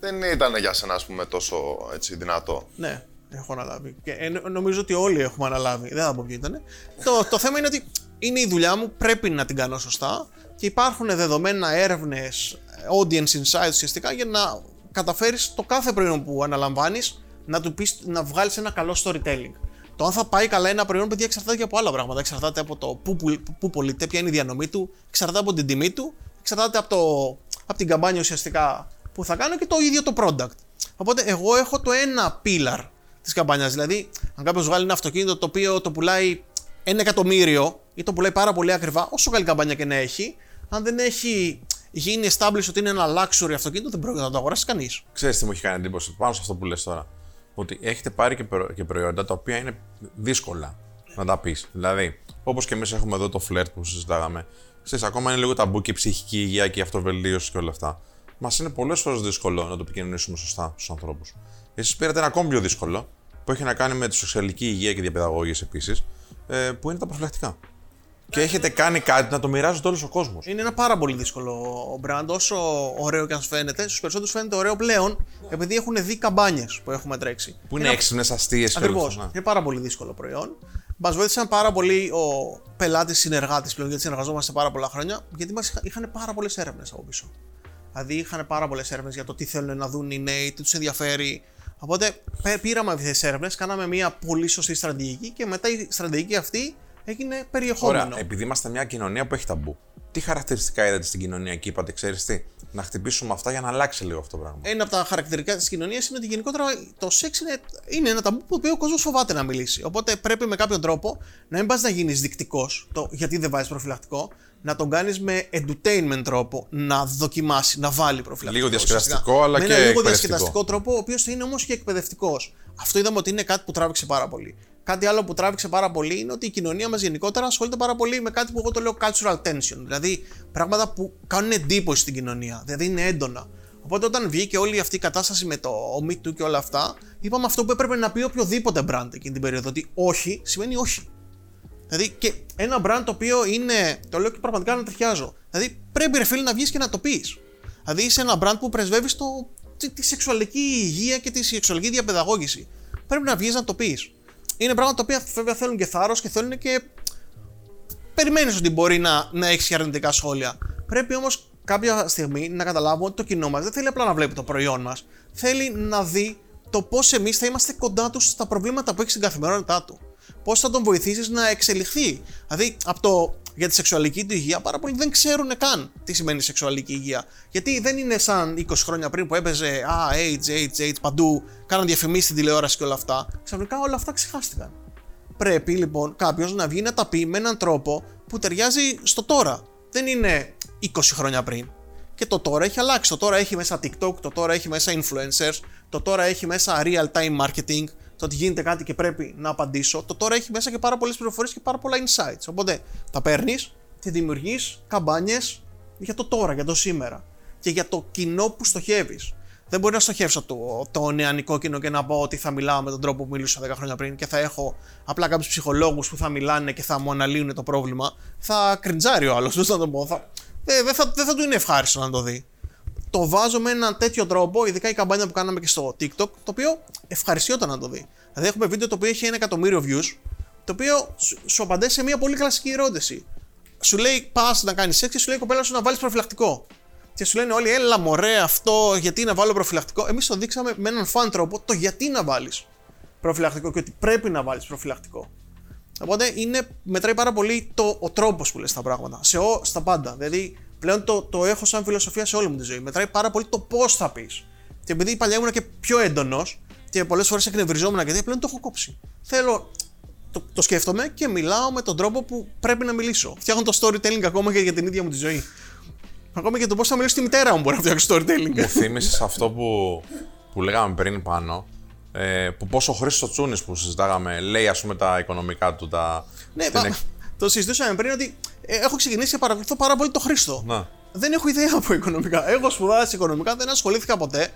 δεν ήταν για σένα, ας πούμε, τόσο έτσι, δυνατό. Ναι, έχω αναλάβει. Και ε, νομίζω ότι όλοι έχουμε αναλάβει. Δεν θα πω ποιο ήταν. το, το θέμα είναι ότι είναι η δουλειά μου, πρέπει να την κάνω σωστά και υπάρχουν δεδομένα έρευνες, audience insights ουσιαστικά για να καταφέρεις το κάθε προϊόν που αναλαμβάνεις να του πεις, να βγάλεις ένα καλό storytelling. Το αν θα πάει καλά ένα προϊόν, παιδιά, εξαρτάται και από άλλα πράγματα. Εξαρτάται από το πού, πουλ- πού πωλείται, ποια είναι η διανομή του, εξαρτάται από την τιμή του, εξαρτάται από, το, από την καμπάνια ουσιαστικά που θα κάνω και το ίδιο το product. Οπότε εγώ έχω το ένα pillar της καμπάνιας. Δηλαδή, αν κάποιος βγάλει ένα αυτοκίνητο το οποίο το πουλάει ένα εκατομμύριο ή το πουλάει πάρα πολύ ακριβά, όσο καλή καμπάνια και να έχει, αν δεν έχει γίνει established ότι είναι ένα luxury αυτοκίνητο, δεν πρόκειται να το αγοράσει κανείς. Ξέρεις τι μου έχει κάνει εντύπωση; Πάνω σε αυτό που λες τώρα. Ότι έχετε πάρει και, προ- και προϊόντα τα οποία είναι δύσκολα να τα πεις. Δηλαδή, όπως και εμείς έχουμε εδώ το φλερτ που συζητάγαμε. Ξέρεις, ακόμα είναι λίγο ταμπού και η ψυχική υγεία και η αυτοβελτίωση και όλα αυτά. Μας είναι πολλές φορές δύσκολο να το επικοινωνήσουμε σωστά στους ανθρώπους. Εσείς πήρατε ένα ακόμη πιο δύσκολο που έχει να κάνει με τη σεξουαλική υγεία και διαπαιδαγώγηση επίσης, ε, που είναι τα προφυλακτικά. Και έχετε κάνει κάτι να το μοιράζεται όλος ο κόσμος. Είναι ένα πάρα πολύ δύσκολο brand, όσο ωραίο και αν σου φαίνεται. Στους περισσότερους φαίνεται ωραίο πλέον, επειδή έχουν δει καμπάνιες που έχουμε τρέξει. Που είναι έξυπνες, αστείες και όλα Ακριβώς. αυτά. ναι. Είναι πάρα πολύ δύσκολο προϊόν. Μας βοήθησαν πάρα πολύ ο πελάτης συνεργάτης πλέον, γιατί συνεργαζόμαστε πάρα πολλά χρόνια, γιατί μας είχαν πάρα πολλές έρευνες από πίσω. Δηλαδή είχαν πάρα πολλές έρευνες για το τι θέλουν να δουν οι νέοι, τι τους ενδιαφέρει. Οπότε πέ- πήραμε αυτές τις έρευνες, κάναμε μια πολύ σωστή στρατηγική και μετά η στρατηγική αυτή έγινε περιεχόμενο. Ωραία, επειδή είμαστε μια κοινωνία που έχει ταμπού. Τι χαρακτηριστικά είδατε στην κοινωνία και είπατε, ξέρεις τι, να χτυπήσουμε αυτά για να αλλάξει λίγο αυτό το πράγμα. Ένα από τα χαρακτηριστικά της κοινωνίας είναι ότι γενικότερα το σεξ είναι, είναι ένα ταμπού που ο κόσμος φοβάται να μιλήσει. Οπότε πρέπει με κάποιον τρόπο να μην πας να γίνεις δεικτικός, γιατί δεν βάζεις προφυλακτικό, να τον κάνεις με entertainment τρόπο, να δοκιμάσει, να βάλει προφυλακτικό. Λίγο διασκεδαστικό, αλλά με και ένα λίγο εκπαιδευτικό. διασκεδαστικό τρόπο, ο οποίος θα είναι όμως και εκπαιδευτικός. Αυτό είδαμε ότι είναι κάτι που τράβηξε πάρα πολύ. Κάτι άλλο που τράβηξε πάρα πολύ είναι ότι η κοινωνία μας γενικότερα ασχολείται πάρα πολύ με κάτι που εγώ το λέω cultural tension. Δηλαδή πράγματα που κάνουν εντύπωση στην κοινωνία. Δηλαδή είναι έντονα. Οπότε όταν βγήκε όλη αυτή η κατάσταση με το Me Too και όλα αυτά, είπαμε αυτό που έπρεπε να πει οποιοδήποτε brand εκείνη την περίοδο. Ότι όχι σημαίνει όχι. Δηλαδή και ένα brand το οποίο είναι. Το λέω και πραγματικά να ταιριάζω. Δηλαδή πρέπει ρε φίλε να βγεις και να το πεις. Δηλαδή είσαι ένα brand που πρεσβεύει το, τη, τη σεξουαλική υγεία και τη σεξουαλική διαπαιδαγώγηση. Πρέπει να βγεις να το πεις. Είναι πράγματα τα οποία βέβαια θέλουν και θάρρος και θέλουν και. Περιμένεις ότι μπορεί να, να έχεις και αρνητικά σχόλια. Πρέπει όμως κάποια στιγμή να καταλάβουμε ότι το κοινό μας δεν θέλει απλά να βλέπει το προϊόν μας. Θέλει να δει το πώς εμείς θα είμαστε κοντά του στα προβλήματα που έχει στην καθημερινότητά του. Πώς θα τον βοηθήσεις να εξελιχθεί. Δηλαδή, από το για τη σεξουαλική του υγεία, πάρα πολλοί δεν ξέρουν καν τι σημαίνει σεξουαλική υγεία. Γιατί δεν είναι σαν 20 χρόνια πριν που έπαιζε Α, AIDS, AIDS, AIDS παντού, κάναν διαφημίσεις στην τηλεόραση και όλα αυτά. Ξαφνικά όλα αυτά ξεχάστηκαν. Πρέπει λοιπόν κάποιος να βγει να τα πει με έναν τρόπο που ταιριάζει στο τώρα. Δεν είναι 20 χρόνια πριν. Και το τώρα έχει αλλάξει. Το τώρα έχει μέσα TikTok, το τώρα έχει μέσα influencers, το τώρα έχει μέσα real time marketing, το ότι γίνεται κάτι και πρέπει να απαντήσω. Το τώρα έχει μέσα και πάρα πολλές πληροφορίες και πάρα πολλά insights. Οπότε τα παίρνεις και δημιουργείς καμπάνιες για το τώρα, για το σήμερα. Και για το κοινό που στοχεύεις. Δεν μπορεί να στοχεύσω το, το νεανικό κοινό και να πω ότι θα μιλάω με τον τρόπο που μιλούσα 10 χρόνια πριν και θα έχω απλά κάποιους ψυχολόγους που θα μιλάνε και θα μου αναλύουν το πρόβλημα. Θα κριντζάρει ο άλλος, πώς να το πω. Θα, δεν, δεν θα, δεν θα του είναι ευχάριστο να το δει. Το βάζω με έναν τέτοιο τρόπο, ειδικά η καμπάνια που κάναμε και στο TikTok, το οποίο ευχαριστιόταν να το δει. Δηλαδή, έχουμε βίντεο το οποίο έχει ένα εκατομμύριο views, το οποίο σου, σου απαντάει σε μια πολύ κλασική ερώτηση. Σου λέει, πας να κάνεις σεξ και σου λέει η κοπέλα σου να βάλεις προφυλακτικό. Και σου λένε όλοι, έλα μωρέ αυτό, γιατί να βάλω προφυλακτικό. Εμείς το δείξαμε με έναν φαν τρόπο το γιατί να βάλεις προφυλακτικό και ότι πρέπει να βάλεις προφυλακτικό. Οπότε είναι, μετράει πάρα πολύ το, ο τρόπος που λες τα πράγματα. Σε ο, στα πάντα. Δηλαδή, πλέον το, το έχω σαν φιλοσοφία σε όλη μου τη ζωή. Μετράει πάρα πολύ το πώς θα πεις. Και επειδή παλιά ήμουν και πιο έντονος και πολλές φορές εκνευριζόμουν και πλέον το έχω κόψει. Θέλω. Το, το σκέφτομαι και μιλάω με τον τρόπο που πρέπει να μιλήσω. Φτιάχνω το storytelling ακόμα και για την ίδια μου τη ζωή. Ακόμα και το πώς θα μιλήσω στη μητέρα μου μπορεί να φτιάξω storytelling. Μου θύμισες αυτό που, που λέγαμε πριν πάνω. Ε, που πόσο ο Χρήστο Τσούνης που συζητάγαμε λέει ας πούμε τα οικονομικά του. Τα, Ναι, την πα- εκ- το συζητούσαμε πριν ότι ε, έχω ξεκινήσει και παρακολουθώ πάρα πολύ το Χρήστο. Να. Δεν έχω ιδέα από οικονομικά. Έχω σπουδάσει οικονομικά, δεν ασχολήθηκα ποτέ.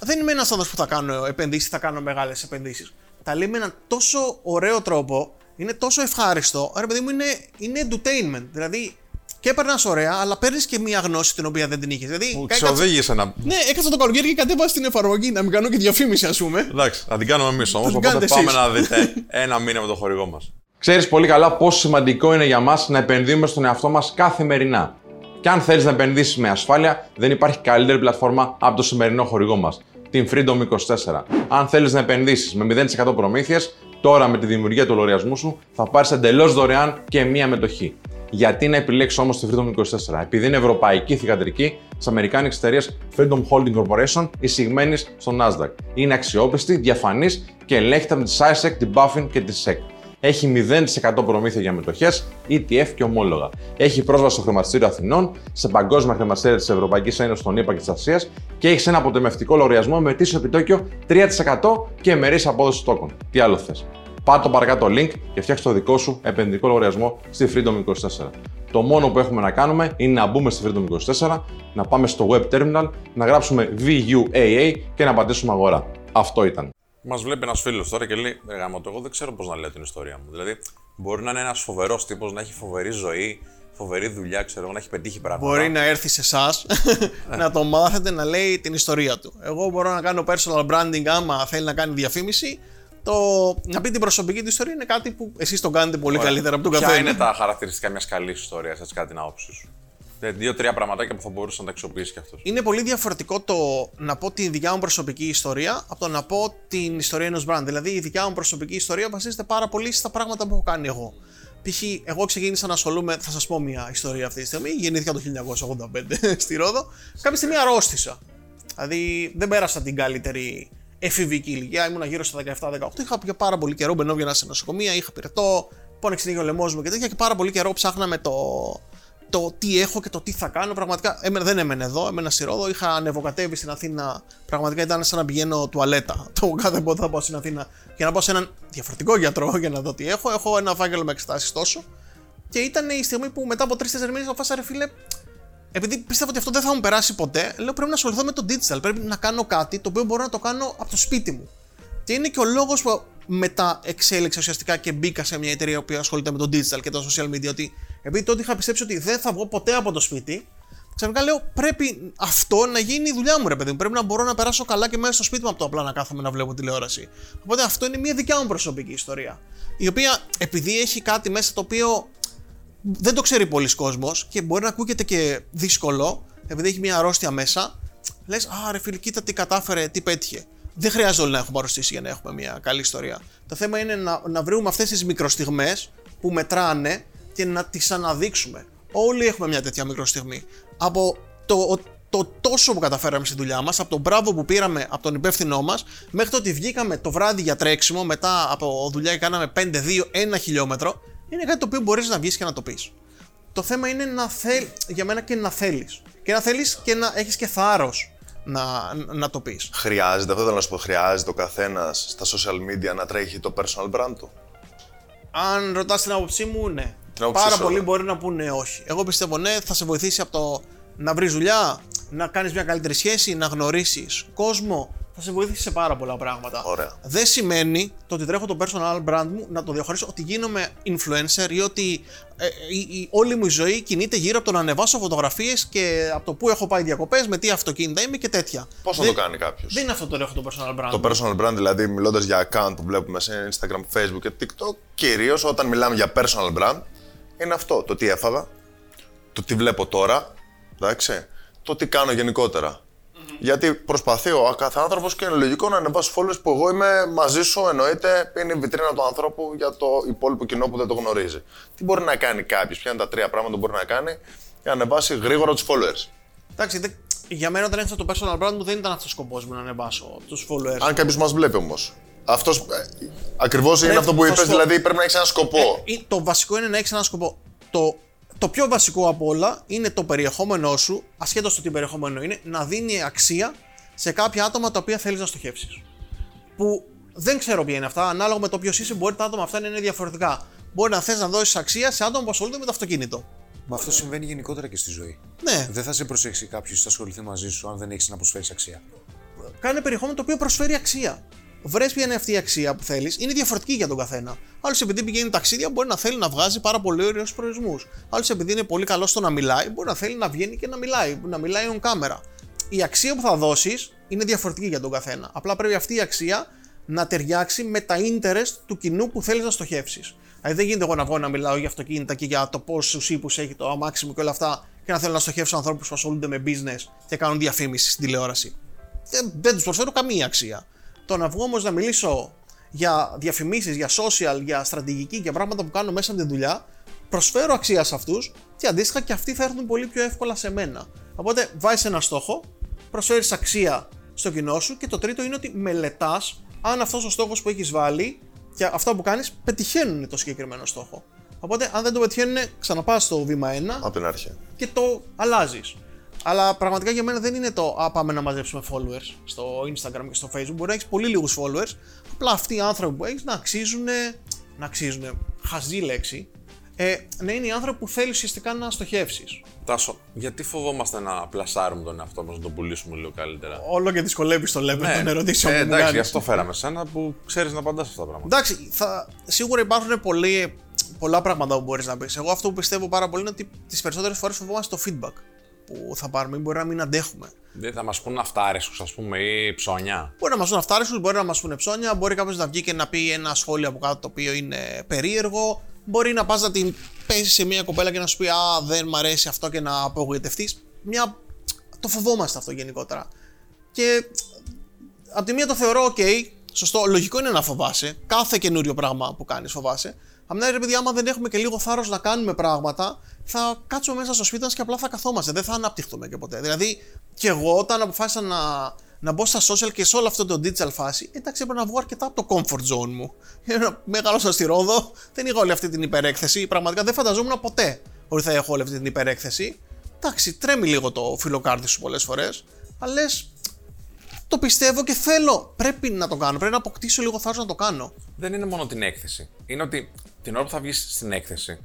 Δεν είμαι ένας άνθρωπος που θα κάνω επενδύσεις, θα κάνω μεγάλες επενδύσεις. Τα λέει με έναν τόσο ωραίο τρόπο, είναι τόσο ευχάριστο. Ρε παιδί μου, είναι, είναι entertainment. Δηλαδή, και έπαιρνα ωραία, αλλά παίρνεις και μία γνώση την οποία δεν την είχες. Δηλαδή, Που έκατσα- ξοδήγησε να. Ναι, έκατσα το καλοκαίρι και κατέβασα την εφαρμογή να μην κάνω και διαφήμιση, ας πούμε. Εντάξει, θα την κάνουμε εμείς όμως. την Οπότε κάνετε πάμε εσείς. να δείτε ένα μήνα με το χορηγό μας. Ξέρεις πολύ καλά πόσο σημαντικό είναι για μας να επενδύουμε στον εαυτό μας καθημερινά. Και αν θέλεις να επενδύσεις με ασφάλεια, δεν υπάρχει καλύτερη πλατφόρμα από το σημερινό χορηγό μας, την Freedom 24. Αν θέλεις να επενδύσεις με 0% προμήθειες, τώρα με τη δημιουργία του λογαριασμού σου θα πάρεις εντελώς δωρεάν και μία μετοχή. Γιατί να επιλέξει όμως τη Freedom 24, επειδή είναι ευρωπαϊκή θηγατρική της αμερικάνικης εταιρείας Freedom Holding Corporation, εισηγμένη στο Nasdaq. Είναι αξιόπιστη, διαφανής και ελέγχεται από τη SISEC, την Buffin και τη SEC. Έχει 0% προμήθεια για μετοχές, ETF και ομόλογα. Έχει πρόσβαση στο χρηματιστήριο Αθηνών, σε παγκόσμια χρηματιστήρια της Ευρωπαϊκής Ένωσης, των ΗΠΑ και της Ασίας και έχεις ένα αποτεμευτικό λογαριασμό με ετήσιο επιτόκιο 3% και μερή απόδοση τόκων. Τι άλλο θες. Πάρ το παρακάτω link και φτιάξε το δικό σου επενδυτικό λογαριασμό στη Freedom 24. Το μόνο που έχουμε να κάνουμε είναι να μπούμε στη Freedom 24, να πάμε στο web terminal, να γράψουμε VUAA και να πατήσουμε αγορά. Αυτό ήταν. Μας βλέπει ένας φίλος τώρα και λέει: Ρε γάμο, το, εγώ δεν ξέρω πώς να λέω την ιστορία μου. Δηλαδή, μπορεί να είναι ένας φοβερός τύπος, να έχει φοβερή ζωή, φοβερή δουλειά, ξέρω εγώ, να έχει πετύχει πράγματα. Μπορεί να έρθει σε εσάς να το μάθετε να λέει την ιστορία του. Εγώ μπορώ να κάνω personal branding άμα θέλει να κάνει διαφήμιση. Το να πει την προσωπική του ιστορία είναι κάτι που εσείς το κάνετε πολύ καλύτερα από τον Ποια καθένα. είναι τα χαρακτηριστικά μιας καλής ιστορίας, έτσι κατά την άποψή σου. Δηλαδή, Δύο-τρία πραγματάκια που θα μπορούσε να τα αξιοποιήσει κι αυτός. Είναι πολύ διαφορετικό το να πω τη δικιά μου προσωπική ιστορία από το να πω την ιστορία ενός brand. Δηλαδή, η δικιά μου προσωπική ιστορία βασίζεται πάρα πολύ στα πράγματα που έχω κάνει εγώ. Π.χ. εγώ ξεκίνησα να ασχολούμαι, θα σας πω μια ιστορία αυτή τη στιγμή. Γεννήθηκα το 1985 στη Ρόδο. Κάποια στιγμή αρρώστησα. Δηλαδή δεν πέρασα την καλύτερη εφηβική ηλικία. Ήμουν γύρω στα 17-18. Είχα για πάρα πολύ καιρό μπαινόβινα σε νοσοκομεία, είχα πυρετό, πόνεξε την ο λαιμό μου και τέτοια. Και πάρα πολύ καιρό ψάχναμε το, το τι έχω και το τι θα κάνω. Πραγματικά έμενα, δεν έμενε εδώ, έμενα στη Ρόδο. Είχα ανεβοκατέβει στην Αθήνα. Πραγματικά ήταν σαν να πηγαίνω τουαλέτα. Το κάθε πότε θα πάω στην Αθήνα για να πάω σε έναν διαφορετικό γιατρό για να δω τι έχω. Έχω ένα φάκελο με εξετάσεις τόσο. Και ήταν η στιγμή που μετά από 3-4 μήνες αποφάσισα, ρε φίλε, επειδή πίστευα ότι αυτό δεν θα μου περάσει ποτέ, λέω πρέπει να ασχοληθώ με το digital. Πρέπει να κάνω κάτι το οποίο μπορώ να το κάνω από το σπίτι μου. Και είναι και ο λόγος που μετά εξέλιξα ουσιαστικά και μπήκα σε μια εταιρεία που ασχολείται με το digital και τα social media. Ότι επειδή τότε είχα πιστέψει ότι δεν θα βγω ποτέ από το σπίτι, ξαφνικά λέω πρέπει αυτό να γίνει η δουλειά μου, ρε παιδί μου. Πρέπει να μπορώ να περάσω καλά και μέσα στο σπίτι μου από το απλά να κάθομαι να βλέπω τηλεόραση. Οπότε αυτό είναι μια δικιά μου προσωπική ιστορία. Η οποία επειδή έχει κάτι μέσα το οποίο δεν το ξέρει πολλοί κόσμος και μπορεί να ακούγεται και δύσκολο, επειδή έχει μια αρρώστια μέσα, λες, Α, ρε φίλε, κοίτα τι κατάφερε, τι πέτυχε. Δεν χρειάζεται όλοι να έχουμε αρρωστήσει για να έχουμε μια καλή ιστορία. Το θέμα είναι να, να βρούμε αυτές τις μικροστιγμές που μετράνε και να τις αναδείξουμε. Όλοι έχουμε μια τέτοια μικροστιγμή. Από το, το τόσο που καταφέραμε στη δουλειά μας, από τον μπράβο που πήραμε από τον υπεύθυνό μας, μέχρι το ότι βγήκαμε το βράδυ για τρέξιμο μετά από δουλειά και κάναμε 5-2-1 χιλιόμετρο, είναι κάτι το οποίο μπορείς να βγεις και να το πεις. Το θέμα είναι να θέλει, για μένα και να θέλεις. Και να θέλεις και να έχεις και θάρρος να, να το πεις. Χρειάζεται, αυτό θέλω να σου πω, χρειάζεται ο καθένας στα social media να τρέχει το personal brand του; Αν ρωτάς την άποψή μου, ναι. Την άποψή Πάρα σου, πολλοί ναι. μπορεί να πούνε όχι. Εγώ πιστεύω ναι, θα σε βοηθήσει από το να βρεις δουλειά, να κάνεις μια καλύτερη σχέση, να γνωρίσεις κόσμο. Θα σε βοηθήσει σε πάρα πολλά πράγματα. Ωραία. Δεν σημαίνει το ότι τρέχω το personal brand μου να το διαχωρίσω ότι γίνομαι influencer ή ότι ε, η, η- όλη μου η ζωή κινείται γύρω από το να ανεβάσω φωτογραφίες και από το που έχω πάει διακοπές, με τι αυτοκίνητα είμαι και τέτοια. Πώς θα Δεν- το κάνει κάποιος; Δεν είναι αυτό το έχω το personal brand. Το personal brand, δηλαδή μιλώντας για account που βλέπουμε σε Instagram, Facebook και TikTok, κυρίως όταν μιλάμε για personal brand, είναι αυτό. Το τι έφαγα, το τι βλέπω τώρα, εντάξει, το τι κάνω γενικότερα. Γιατί προσπαθεί ο κάθε άνθρωπος και είναι λογικό να ανεβάσει followers που εγώ είμαι μαζί σου, εννοείται, είναι η βιτρίνα του ανθρώπου για το υπόλοιπο κοινό που δεν το γνωρίζει. Τι μπορεί να κάνει κάποιος, ποια είναι τα τρία πράγματα που μπορεί να κάνει για να ανεβάσει γρήγορα τους followers; Εντάξει, δεν- για μένα όταν έφτασα το personal brand μου δεν ήταν αυτός ο σκοπός μου να ανεβάσω τους followers. Αν κάποιος μας βλέπει όμως. Αυτός ακριβώς είναι Ρε, αυτό που θα είπες, σου πω. δηλαδή πρέπει να έχεις ένα σκοπό. Ε, το βασικό είναι να έχεις έναν σκοπό. Το, το πιο βασικό από όλα είναι το περιεχόμενό σου, ασχέτως το τι περιεχόμενο είναι, να δίνει αξία σε κάποια άτομα τα οποία θέλεις να στοχεύσεις. Που δεν ξέρω ποια είναι αυτά, ανάλογα με το ποιος είσαι, μπορεί τα άτομα αυτά να είναι διαφορετικά. Μπορεί να θες να δώσεις αξία σε άτομα που ασχολούνται με το αυτοκίνητο. Μα αυτό συμβαίνει γενικότερα και στη ζωή. Ναι, Δεν θα σε προσέξει κάποιος που θα ασχοληθεί μαζί σου αν δεν έχεις να προσφέρεις αξία. κάνε περιεχόμενο το οποίο προσφέρει αξία. Βρες ποια είναι αυτή η αξία που θέλεις, είναι διαφορετική για τον καθένα. Άλλος επειδή πηγαίνει ταξίδια μπορεί να θέλει να βγάζει πάρα πολύ ωραίους προορισμούς. Άλλος επειδή είναι πολύ καλό στο να μιλάει, μπορεί να θέλει να βγαίνει και να μιλάει, να μιλάει on camera. Η αξία που θα δώσεις είναι διαφορετική για τον καθένα. Απλά πρέπει αυτή η αξία να ταιριάξει με τα interest του κοινού που θέλεις να στοχεύσεις. Δηλαδή δεν γίνεται εγώ να βγω να μιλάω για αυτοκίνητα και για το πόσους ύπους έχει το αμάξι μου και όλα αυτά και να θέλω να στοχεύσω ανθρώπους που ασχολούνται με business και κάνουν διαφήμιση στην τηλεόραση δεν, δεν τους προσφέρω καμία αξία. Το να βγω όμως να μιλήσω για διαφημίσεις, για social, για στρατηγική, για πράγματα που κάνω μέσα από τη δουλειά, προσφέρω αξία σε αυτούς και αντίστοιχα και αυτοί θα έρθουν πολύ πιο εύκολα σε μένα. Οπότε βάζεις ένα στόχο, προσφέρεις αξία στο κοινό σου και το τρίτο είναι ότι μελετάς αν αυτός ο στόχος που έχεις βάλει και αυτά που κάνεις πετυχαίνουν το συγκεκριμένο στόχο. Οπότε, αν δεν το πετυχαίνουν, ξαναπάς στο βήμα 1 Από την αρχή. και το αλλάζεις. Αλλά πραγματικά για μένα δεν είναι το Α, πάμε να μαζέψουμε followers στο Instagram και στο Facebook. Μπορεί να έχεις πολύ λίγους followers. Απλά αυτοί οι άνθρωποι που έχεις να αξίζουν. Να αξίζουν. Χαζή λέξη. Ε, να είναι οι άνθρωποι που θέλεις ουσιαστικά να στοχεύσεις. Τάσο, γιατί φοβόμαστε να πλασάρουμε τον εαυτό μας, να τον πουλήσουμε λίγο καλύτερα; Όλο και δυσκολεύεις το level των ερωτήσεων ε, που μου εντάξει, γι' κάνεις. αυτό φέραμε σένα που ξέρεις να απαντάς αυτά τα πράγματα. Εντάξει, θα, σίγουρα υπάρχουν πολλοί, πολλά πράγματα που μπορείς να πεις. Εγώ αυτό που πιστεύω πάρα πολύ είναι ότι τις περισσότερες φορές φοβόμαστε το feedback που θα πάρουμε ή μπορεί να μην αντέχουμε. Δεν θα μας πούνε αυτάρεσκου, ας πούμε, ή ψώνια. Μπορεί να μας πούνε αυτάρεσκου, μπορεί να μας πούνε ψώνια, μπορεί κάποιος να βγει και να πει ένα σχόλιο από κάτω το οποίο είναι περίεργο. Μπορεί να πας να την πέσεις σε μια κοπέλα και να σου πει Α, δεν μ' αρέσει αυτό και να απογοητευτείς. Μια... Το φοβόμαστε αυτό γενικότερα. Και απ' τη μία το θεωρώ OK, Σωστό, λογικό είναι να φοβάσαι. Κάθε καινούριο πράγμα που κάνεις φοβάσαι. Απ' την άλλη, ρε παιδιά, άμα δεν έχουμε και λίγο θάρρος να κάνουμε πράγματα, θα κάτσουμε μέσα στο σπίτι μας και απλά θα καθόμαστε. Δεν θα αναπτυχθούμε και ποτέ. Δηλαδή, και εγώ όταν αποφάσισα να, να μπω στα social και σε όλο αυτό το digital φάση, εντάξει, έπρεπε να βγω αρκετά από το comfort zone μου. Μεγάλωσα στη Ρόδο, δεν είχα όλη αυτή την υπερέκθεση. Πραγματικά δεν φανταζόμουν ποτέ ότι θα έχω όλη αυτή την υπερέκθεση. Εντάξει, τρέμει λίγο το φιλοκάρδι σου πολλές φορές, αλλά λες, το πιστεύω και θέλω. Πρέπει να το κάνω. Πρέπει να αποκτήσω λίγο θάρρος να το κάνω. Δεν είναι μόνο την έκθεση. Είναι ότι την ώρα που θα βγεις στην έκθεση,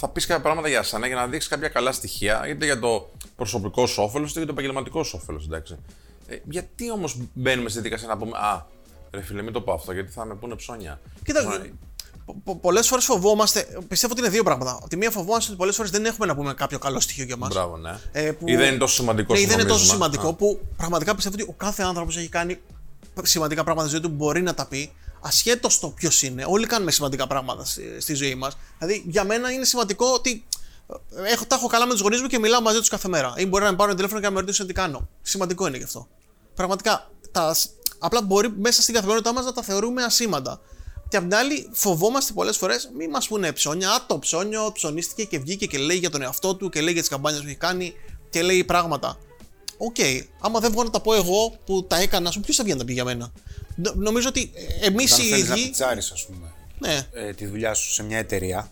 θα πεις κάποια πράγματα για σένα για να δείξεις κάποια καλά στοιχεία, είτε για το προσωπικό σου όφελος, είτε για το επαγγελματικό σου όφελος. Ε, γιατί όμως μπαίνουμε στη δικασία να πούμε Α, ρε φίλε, μην το πω αυτό, γιατί θα με πούνε ψώνια. Κοίτα, Ψώνια. πο- πολλές φορές φοβόμαστε. Πιστεύω ότι είναι δύο πράγματα. Από τη μία φοβόμαστε ότι πολλές φορές δεν έχουμε να πούμε κάποιο καλό στοιχείο για μας. Μπράβο, ναι. Ε, που- Ή δεν είναι τόσο σημαντικός Ναι, ή όσο δεν είναι τόσο νομίζουμε. σημαντικό Α. που πραγματικά πιστεύω ότι ο κάθε άνθρωπος έχει κάνει σημαντικά πράγματα στη ζωή του που μπορεί να τα πει ασχέτως το ποιος είναι. Όλοι κάνουμε σημαντικά πράγματα στη, στη ζωή μας. Δηλαδή, για μένα είναι σημαντικό ότι ε, έχω, τα έχω καλά με τους γονείς μου και μιλάω μαζί τους κάθε μέρα. Ή μπορεί να με πάρουν τηλέφωνο και να με ρωτήσουν τι κάνω. Σημαντικό είναι γι' αυτό. Πραγματικά, τα, απλά μπορεί μέσα στην καθημερινότητά μας να τα θεωρούμε ασήμαντα. Και απ' την άλλη, φοβόμαστε πολλές φορές μη μας πούνε ψώνια. Α, το ψώνιο ψωνίστηκε και βγήκε και λέει για τον εαυτό του και λέει για τις καμπάνιες που έχει κάνει και λέει πράγματα. Οκ, άμα δεν βγω να τα πω εγώ που τα έκανα, σου ποιος θα βγει να τα πει για μένα; Νο- νομίζω ότι εμείς Αν οι θέλεις να ίδιοι. πιτσάρεις, ας πούμε, Ναι, ε, τη δουλειά σου σε μια εταιρεία,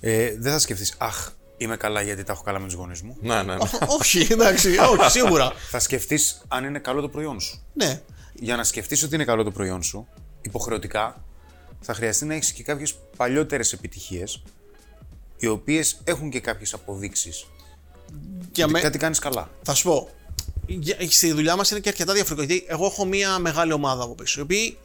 ε, δεν θα σκεφτείς, Αχ, είμαι καλά γιατί τα έχω καλά με τους γονείς μου. Ναι, ναι, ναι. Ό- όχι, εντάξει, όχι, σίγουρα. Θα σκεφτείς αν είναι καλό το προϊόν σου. Ναι, Για να σκεφτείς ότι είναι καλό το προϊόν σου, υποχρεωτικά θα χρειαστεί να έχεις και κάποιες παλιότερες επιτυχίες, οι οποίες έχουν και κάποιες αποδείξεις. για με... Κάτι κάνεις καλά. Θα σου πω. Για- Στη δουλειά μας είναι και αρκετά διαφορετικό. Γιατί εγώ έχω μια μεγάλη ομάδα από πίσω. Οι οποίοι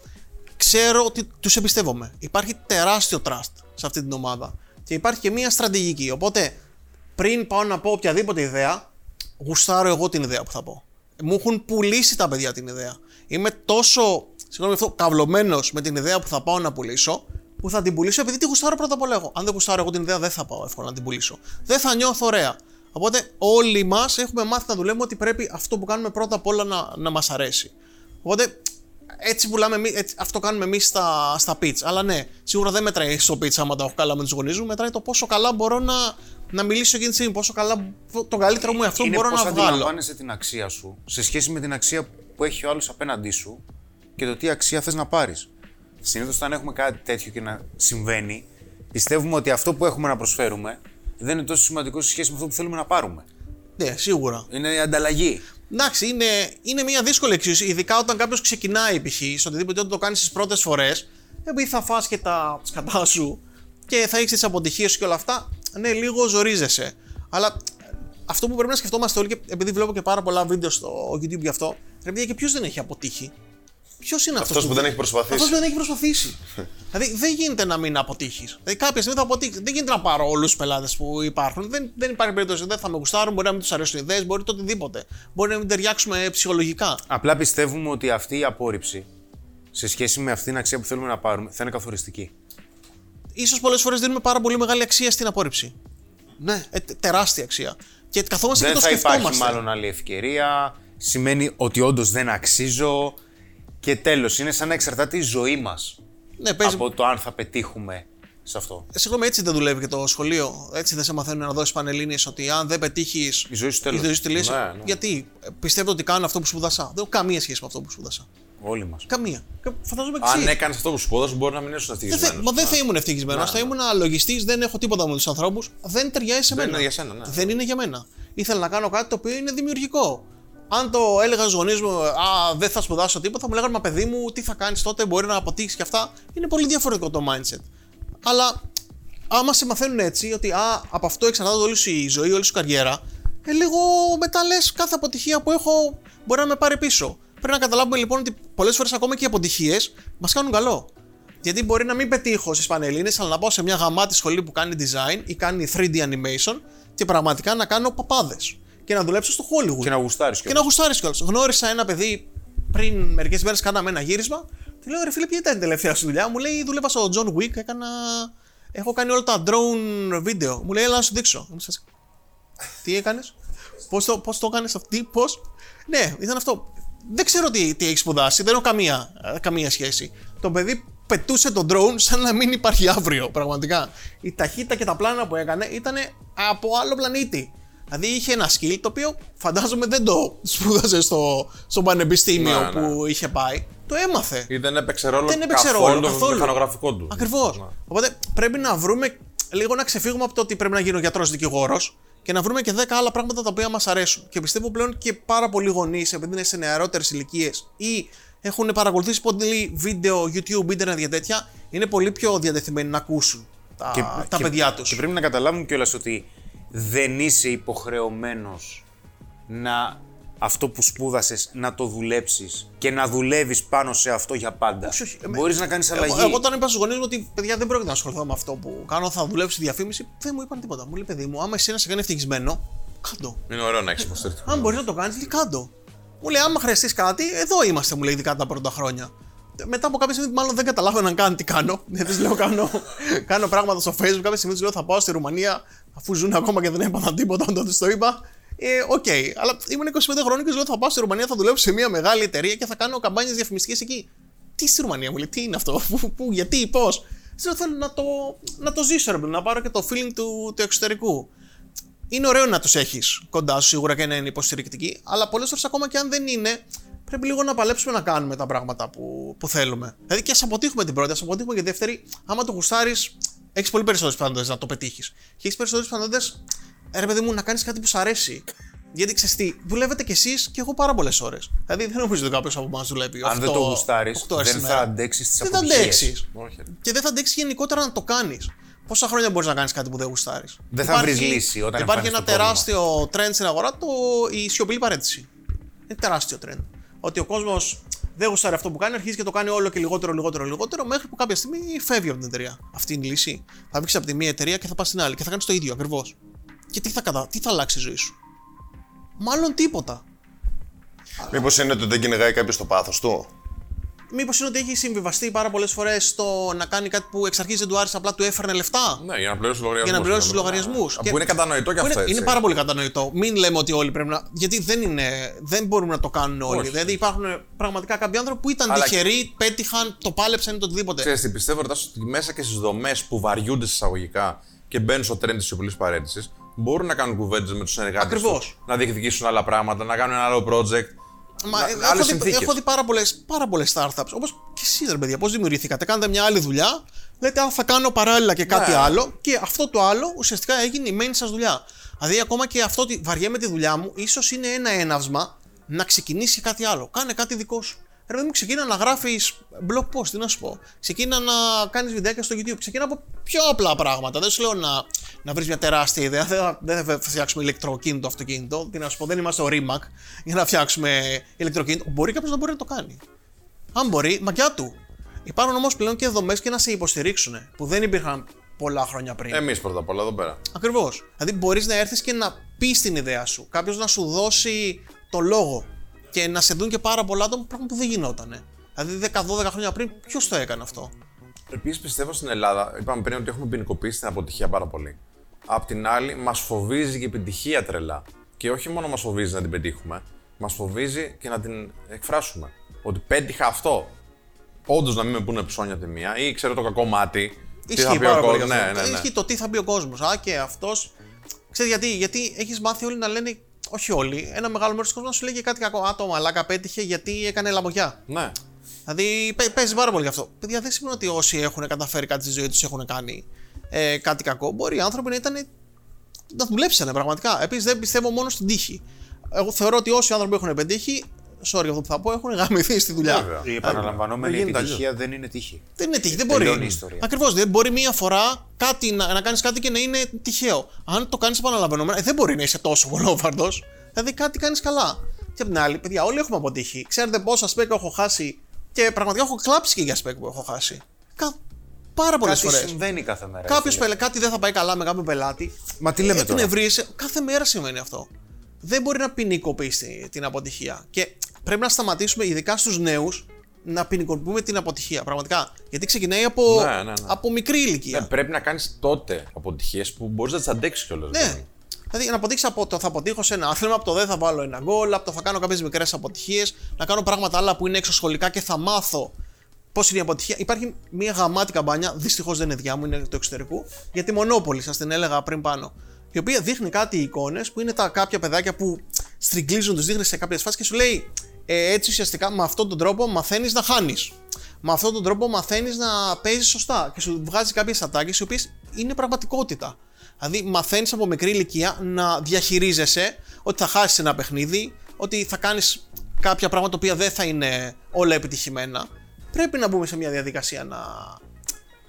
ξέρω ότι τους εμπιστεύομαι. Υπάρχει τεράστιο trust σε αυτή την ομάδα. Και υπάρχει και μια στρατηγική. Οπότε πριν πάω να πω οποιαδήποτε ιδέα, γουστάρω εγώ την ιδέα που θα πω. Μου έχουν πουλήσει τα παιδιά την ιδέα. Είμαι τόσο, συγγνώμη αυτό, καυλωμένος με την ιδέα που θα πάω να πουλήσω, που θα την πουλήσω επειδή τη γουστάρω πρώτα απ' όλα εγώ. Αν δεν γουστάρω εγώ την ιδέα, δεν θα πάω εύκολα να την πουλήσω. Δεν θα νιώθω ωραία. Οπότε όλοι μας έχουμε μάθει να δουλεύουμε ότι πρέπει αυτό που κάνουμε πρώτα απ' όλα να, να μας αρέσει. Οπότε έτσι πουλάμε, εμείς- έτσι, αυτό κάνουμε εμείς στα, στα pitch. Αλλά ναι, σίγουρα δεν μετράει στο pitch άμα τα έχω καλά με τους γονείς μου. Μετράει το πόσο καλά μπορώ να, να μιλήσω εκείνη τη στιγμή. Πόσο καλά το καλύτερο μου αυτό είναι μπορώ πώς να βγάλω. αντιλαμβάνεσαι την αξία σου σε σχέση με την αξία που έχει ο άλλος απέναντί σου και το τι αξία θες να πάρεις. Συνήθως, όταν έχουμε κάτι τέτοιο και να συμβαίνει, πιστεύουμε ότι αυτό που έχουμε να προσφέρουμε δεν είναι τόσο σημαντικό σε σχέση με αυτό που θέλουμε να πάρουμε. Ναι, σίγουρα. Είναι η ανταλλαγή. Εντάξει, είναι, είναι μια δύσκολη εξίσωση, ειδικά όταν κάποιος ξεκινάει π.χ. σε οτιδήποτε όταν το κάνεις τις πρώτες φορές, επειδή θα φας και τα σκατά σου και θα έχεις τις αποτυχίες σου και όλα αυτά, ναι, λίγο ζορίζεσαι. Αλλά αυτό που πρέπει να σκεφτόμαστε όλοι, και επειδή βλέπω και πάρα πολλά βίντεο στο YouTube γι' αυτό, ρε παιδιά, και ποιος δεν έχει αποτύχει; Ποιος είναι αυτός Αυτός που δεν έχει προσπαθήσει. Αυτός που δεν έχει προσπαθήσει. δηλαδή δεν γίνεται να μην αποτύχεις. Δηλαδή κάποια στιγμή θα αποτύχεις. Δεν γίνεται να πάρω όλους τους πελάτες που υπάρχουν. Δεν, δεν υπάρχει περίπτωση. Δεν θα με γουστάρουν, μπορεί να μην τους αρέσουν οι ιδέες, μπορεί το οτιδήποτε. Μπορεί να μην ταιριάξουμε ψυχολογικά. Απλά πιστεύουμε ότι αυτή η απόρριψη σε σχέση με αυτή την αξία που θέλουμε να πάρουμε θα είναι καθοριστική. σω πολλές φορές δίνουμε πάρα πολύ μεγάλη αξία στην απόρριψη. Ναι. Ε, τε- τεράστια αξία. Και καθόμαστε δεν και το θα υπάρχει σκεφτόμαστε. μάλλον άλλη ευκαιρία. Σημαίνει ότι όντως δεν αξίζω. Και τέλος, είναι σαν να εξαρτάται η ζωή μας Ναι, παίζει. από το αν θα πετύχουμε σε αυτό. Ε, Συγγνώμη, έτσι δεν δουλεύει και το σχολείο. Έτσι δεν σε μαθαίνουν να δώσεις πανελίνε ότι αν δεν πετύχεις. Η ζωή σου τέλος. Η ζωή σου τελείωσε. Ναι, ναι. Γιατί ε, πιστεύω ότι κάνω αυτό που σπούδασα. Δεν έχω καμία σχέση με αυτό που σπούδασα. Όλοι μας. Καμία. Και Φαντάζομαι και Αν εσύ. έκανες αυτό που σπούδασε, μπορεί να μην ήσουν Δεν θα, ευτυχισμένος. μα δεν θα ήμουν ευτυχισμένος. Θα ήμουν λογιστή, δεν έχω τίποτα με τους ανθρώπους. Δεν ταιριάζει σε Δεν μένα. είναι για σένα, ναι. Δεν είναι για μένα. Ήθελα να κάνω κάτι το οποίο είναι δημιουργικό. Αν το έλεγα στους γονείς μου, Α, δεν θα σπουδάσω τίποτα, θα μου λέγανε Μα παιδί μου, τι θα κάνεις τότε, μπορεί να αποτύχεις και αυτά. Είναι πολύ διαφορετικό το mindset. Αλλά άμα σε μαθαίνουν έτσι, ότι α, από αυτό εξαρτάται όλη σου η ζωή, όλη σου η καριέρα, ε, λίγο μετά λες κάθε αποτυχία που έχω μπορεί να με πάρει πίσω. Πρέπει να καταλάβουμε λοιπόν ότι πολλές φορές ακόμα και οι αποτυχίες μας κάνουν καλό. Γιατί μπορεί να μην πετύχω στι πανελίνε, αλλά να πάω σε μια γαμάτη σχολή που κάνει design ή κάνει 3D animation και πραγματικά να κάνω παπάδες. Και να δουλέψω στο Hollywood. Και να γουστάρεις Και να γουστάρεις κιόλας. Γνώρισα ένα παιδί πριν μερικές μέρες, κάναμε ένα γύρισμα. Του λέω ρε φίλε, ποια ήταν η τελευταία σου δουλειά; Μου λέει, δούλευα στο John Wick, έκανα. Έχω κάνει όλα τα drone βίντεο. Μου λέει, έλα να σου δείξω. Είμαι σε φάση, Τι έκανες, Πώς το, πώς το έκανες αυτή, Πώ. Ναι, ήταν αυτό. δεν ξέρω τι, τι έχεις σπουδάσει, δεν έχω καμία, ε, καμία σχέση. Το παιδί πετούσε τον drone σαν να μην υπάρχει αύριο, πραγματικά. Η ταχύτητα και τα πλάνα που έκανε ήταν από άλλο πλανήτη. Δηλαδή είχε ένα skill το οποίο φαντάζομαι δεν το σπούδασε στο, στο πανεπιστήμιο Ναι, ναι. που είχε πάει. Το έμαθε. Ή δεν έπαιξε ρόλο Δεν έπαιξε καθόλου ρόλο το καθόλου. μηχανογραφικό του. Ακριβώς. Ναι. Οπότε πρέπει να βρούμε λίγο να ξεφύγουμε από το ότι πρέπει να γίνω γιατρός δικηγόρος και να βρούμε και 10 άλλα πράγματα τα οποία μας αρέσουν. Και πιστεύω πλέον και πάρα πολλοί γονείς, επειδή είναι σε νεαρότερες ηλικίες ή έχουν παρακολουθήσει πολύ βίντεο, YouTube, Ιντερνετ για τέτοια, είναι πολύ πιο διατεθειμένοι να ακούσουν τα, τα παιδιά τους. Και πρέπει να καταλάβουν κιόλας ότι δεν είσαι υποχρεωμένος να αυτό που σπούδασες να το δουλέψεις και να δουλεύεις πάνω σε αυτό για πάντα. Όχι, όχι. Μπορείς να κάνεις αλλαγή. Εγώ, εγώ όταν είπα στους γονείς μου ότι παιδιά δεν πρόκειται να ασχοληθώ με αυτό που κάνω, θα δουλέψω στη διαφήμιση, δεν μου είπαν τίποτα. Μου λέει παιδί μου, άμα εσένα σε κάνει ευτυχισμένο, κάντο. Είναι ωραίο να έχεις υποστηρικτικό. Αν μπορείς να το κάνεις, λέει κάντο. Μου λέει, άμα χρειαστείς κάτι, εδώ είμαστε, μου λέει, ειδικά τα πρώτα χρόνια. Μετά από κάποια στιγμή, μάλλον δεν καταλάβαιναν καν τι κάνω. Γιατί του λέω, κάνω, κάνω πράγματα στο Facebook. Κάποια στιγμή του λέω, θα πάω στη Ρουμανία, αφού ζουν ακόμα και δεν έπαθαν τίποτα όταν τους το είπα. Ε, οκ. Αλλά ήμουν 25 χρόνια και του λέω, θα πάω στη Ρουμανία, θα δουλέψω σε μια μεγάλη εταιρεία και θα κάνω καμπάνιες διαφημιστικές εκεί. Τι στη Ρουμανία, μου λέει, τι είναι αυτό, πού, πού, γιατί, πώς. Λέω, θέλω να το, να το ζήσω, ρε, παιδί μου, να πάρω και το feeling του, του εξωτερικού είναι ωραίο να τους έχεις κοντά σου σίγουρα και να είναι υποστηρικτικοί, αλλά πολλές φορές ακόμα και αν δεν είναι, πρέπει λίγο να παλέψουμε να κάνουμε τα πράγματα που, που θέλουμε. Δηλαδή και ας αποτύχουμε την πρώτη, ας αποτύχουμε και τη δεύτερη, άμα το γουστάρεις, έχεις πολύ περισσότερες πιθανότητες να το πετύχεις. Και έχεις περισσότερες πιθανότητες, ρε παιδί μου, να κάνεις κάτι που σου αρέσει. Γιατί ξέρεις τι, δουλεύετε κι εσείς και εγώ πάρα πολλές ώρες. Δηλαδή δεν νομίζω ότι κάποιος από εμάς δουλεύει. Αν δεν το γουστάρεις, γουστάρει, δεν θα αντέξεις τις Δεν θα αποτυχίε. αντέξεις. Όχι. ρε. Και δεν θα αντέξεις γενικότερα να το κάνεις. Πόσα χρόνια μπορείς να κάνεις κάτι που δεν γουστάρεις. Δεν θα βρεις λύση όταν Υπάρχει εμφανιστεί ένα το πρόβλημα. τεράστιο trend στην αγορά, το, η σιωπηλή παρέτηση. Είναι τεράστιο trend. Ότι ο κόσμος δεν γουστάρει αυτό που κάνει, αρχίζει και το κάνει όλο και λιγότερο, λιγότερο, λιγότερο, μέχρι που κάποια στιγμή φεύγει από την εταιρεία. Αυτή είναι η λύση. Θα βγεις από τη μία εταιρεία και θα πας στην άλλη και θα κάνεις το ίδιο ακριβώς. Και τι θα, κατα... τι θα αλλάξει η ζωή σου; Μάλλον τίποτα. Μήπως είναι ότι δεν κυνηγάει κάποιος το πάθος του; Μήπως είναι ότι έχει συμβιβαστεί πάρα πολλές φορές στο να κάνει κάτι που εξ αρχής δεν του άρεσε, απλά του έφερνε λεφτά; Ναι, για να πληρώσει τους λογαριασμούς. για να πληρώσει τους λογαριασμούς. Που είναι κατανοητό και αυτό. είναι, έτσι. είναι πάρα πολύ κατανοητό. Μην λέμε ότι όλοι πρέπει να. Γιατί δεν, είναι, δεν μπορούμε να το κάνουν όλοι. Όχι. Δηλαδή υπάρχουν πραγματικά κάποιοι άνθρωποι που ήταν Αλλά- τυχεροί, πέτυχαν, το πάλεψαν ή το οτιδήποτε. Ξέρεις τι, πιστεύω ρωτάς ότι μέσα και στις δομές που βαριούνται εισαγωγικά και μπαίνουν στο trend της σιωπηλής παρέτηση, μπορούν να κάνουν κουβέντες με τους συνεργάτες Ακριβώς. να διεκδικήσουν άλλα πράγματα, να κάνουν ένα άλλο project. Μα, να- ε, άλλες έχω, δει, συνθήκες. έχω δει πάρα πολλέ πάρα πολλές startups. Όπως και εσείς, ρε παιδιά, πώς δημιουργηθήκατε. Κάνετε μια άλλη δουλειά, λέτε, Α, θα κάνω παράλληλα και κάτι Ναι. άλλο. Και αυτό το άλλο ουσιαστικά έγινε η main σας δουλειά. Δηλαδή, ακόμα και αυτό ότι βαριέμαι τη δουλειά μου, ίσως είναι ένα έναυσμα να ξεκινήσει κάτι άλλο. Κάνε κάτι δικό σου. Ρε παιδί μου, ξεκίνα να γράφεις blog post, τι να σου πω. Ξεκίνα να κάνεις βιντεάκια στο YouTube. Ξεκίνα από πιο απλά πράγματα. Δεν σου λέω να, να βρεις μια τεράστια ιδέα. Δεν θα, δεν θα φτιάξουμε ηλεκτροκίνητο αυτοκίνητο. Τι να σου πω, δεν είμαστε ο Rimac για να φτιάξουμε ηλεκτροκίνητο. Μπορεί κάποιος να μπορεί να το κάνει. Αν μπορεί, μακιά του. Υπάρχουν όμως πλέον και δομές και να σε υποστηρίξουν που δεν υπήρχαν πολλά χρόνια πριν. Εμείς πρώτα απ' όλα εδώ πέρα. Ακριβώς. Δηλαδή, μπορείς να έρθεις και να πεις την ιδέα σου. Κάποιος να σου δώσει το λόγο και να σε δουν και πάρα πολλά άτομα, πράγμα που δεν γινότανε. Δηλαδή, 10-12 χρόνια πριν, ποιος το έκανε αυτό; Επίσης πιστεύω στην Ελλάδα, είπαμε πριν ότι έχουμε ποινικοποιήσει την αποτυχία πάρα πολύ. Απ' την άλλη, μας φοβίζει και η επιτυχία τρελά. Και όχι μόνο μας φοβίζει να την πετύχουμε, μας φοβίζει και να την εκφράσουμε. Ότι πέτυχα αυτό. Όντως να μην με πούνε ψώνια τη μία ή ξέρω το κακό μάτι. τι θα Ισχύει πει ο πάρα πολύ. κόσμος. αυτό. Ναι, ναι, ναι. Ισχύει το τι θα μπει ο κόσμος. Α, και αυτός. Ξέρεις γιατί, γιατί έχεις μάθει όλοι να λένε. Όχι όλοι. Ένα μεγάλο μέρος του κόσμου να σου λέγει κάτι κακό. Α, το μαλάκα πέτυχε γιατί έκανε λαμογιά. ναι. Δηλαδή παί- παίζει πάρα πολύ γι' αυτό. Παιδιά, δεν σημαίνει ότι όσοι έχουν καταφέρει κάτι στη ζωή τους έχουν κάνει ε, κάτι κακό. Μπορεί οι άνθρωποι να ήταν. να δουλέψανε πραγματικά. Επίσης, δεν πιστεύω μόνο στην τύχη. Εγώ θεωρώ ότι όσοι άνθρωποι έχουν πετύχει, sorry αυτό που θα πω, έχουν γαμηθεί στη δουλειά. Βέβαια. Η επαναλαμβανόμενη Δεν γίνεται επιτυχία δεν είναι τύχη. Δεν είναι τύχη, δεν Τελειώνει μπορεί. η ιστορία. Ακριβώς. Δεν μπορεί μία φορά κάτι, να, να κάνεις κάτι και να είναι τυχαίο. Αν το κάνεις επαναλαμβανόμενα, ε, δεν μπορεί να είσαι τόσο γολόφαρδο. Δηλαδή κάτι κάνεις καλά. Και απ' την άλλη, παιδιά, όλοι έχουμε αποτύχει. Ξέρετε πόσα σπέκ έχω χάσει και πραγματικά έχω κλάψει και για σπέκ που έχω χάσει. Κα... Πάρα πολλές Κάτι φορές. συμβαίνει κάθε μέρα. Κάποιος φίλε. πελε... κάτι δεν θα πάει καλά με κάποιον πελάτη. Μα τι λέμε ε, τώρα; Εκνευρίζεσαι. Κάθε μέρα συμβαίνει αυτό. Δεν μπορεί να ποινικοποιήσει την αποτυχία. Και πρέπει να σταματήσουμε, ειδικά στους νέους, να ποινικοποιούμε την αποτυχία. Πραγματικά. Γιατί ξεκινάει από, Ναι, ναι, ναι. από μικρή ηλικία. Ναι, πρέπει να κάνεις τότε αποτυχίες που μπορείς να τις αντέξεις κιόλας. Ναι. Δηλαδή να αποδείξει από το θα αποτύχω σε ένα άθλημα, από το δεν θα βάλω ένα γκολ, από το θα κάνω κάποιες μικρές αποτυχίες, να κάνω πράγματα άλλα που είναι εξωσχολικά και θα μάθω πώς είναι η αποτυχία. Υπάρχει μια γαμάτη καμπάνια, δυστυχώς δεν είναι διά μου, είναι του εξωτερικού, για τη Μονόπολη, σας την έλεγα πριν πάνω. Η οποία δείχνει κάτι εικόνες που είναι τα κάποια παιδάκια που στριγκλίζουν, τους δείχνεις σε κάποιες φάσεις και σου λέει ε, έτσι ουσιαστικά με αυτόν τον τρόπο μαθαίνεις να χάνεις. Με αυτόν τον τρόπο μαθαίνεις να παίζεις σωστά και σου βγάζει κάποιες ατάκες οι οποίες είναι πραγματικότητα. Δηλαδή, μαθαίνεις από μικρή ηλικία να διαχειρίζεσαι ότι θα χάσεις ένα παιχνίδι, ότι θα κάνεις κάποια πράγματα τα οποία δεν θα είναι όλα επιτυχημένα. Πρέπει να μπούμε σε μια διαδικασία να,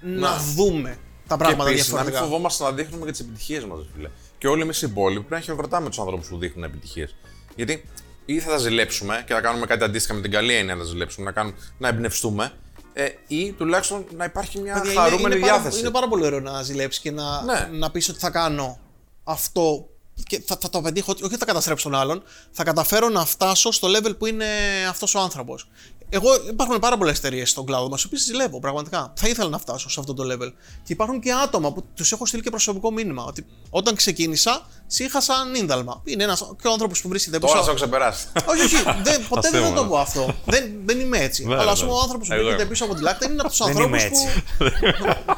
να δούμε τα πράγματα και επίσης, να μην διαφορετικά. φοβόμαστε να δείχνουμε και τις επιτυχίες μας, φίλε. Και όλοι εμείς οι υπόλοιποι πρέπει να χειροκροτάμε τους ανθρώπους που δείχνουν επιτυχίες. Γιατί ή θα τα ζηλέψουμε και θα κάνουμε κάτι αντίστοιχα με την καλή έννοια να τα ζηλέψουμε, να, κάνουμε, να εμπνευστούμε, ε, ή τουλάχιστον να υπάρχει μια Παιδιά, είναι- χαρούμενη είναι, πάρα, διάθεση. είναι πάρα πολύ ωραίο να ζηλέψεις και να, Ναι. να πεις ότι θα κάνω αυτό και θα, θα το πετύχω, όχι θα καταστρέψω τον άλλον, θα καταφέρω να φτάσω στο level που είναι αυτός ο άνθρωπος. Εγώ υπάρχουν πάρα πολλές εταιρείες στον κλάδο μας, οι οποίες ζηλεύω πραγματικά. Θα ήθελα να φτάσω σε αυτό το level. Και υπάρχουν και άτομα που τους έχω στείλει και προσωπικό μήνυμα. Ότι όταν ξεκίνησα, είχα σαν ίνδαλμα. Είναι ένα και ο άνθρωπος που βρίσκεται Τώρα πίσω. θα έχω ξεπεράσει. όχι, όχι, δεν, ποτέ δεν θα Αστείο, το ναι. πω αυτό. δεν, δεν είμαι έτσι. Ναι, Αλλά ας ναι, πούμε ναι. ο άνθρωπος που Εγώ βρίσκεται είμαι. πίσω από τη λάκτα είναι από τους Δεν ανθρώπους είμαι που. έτσι.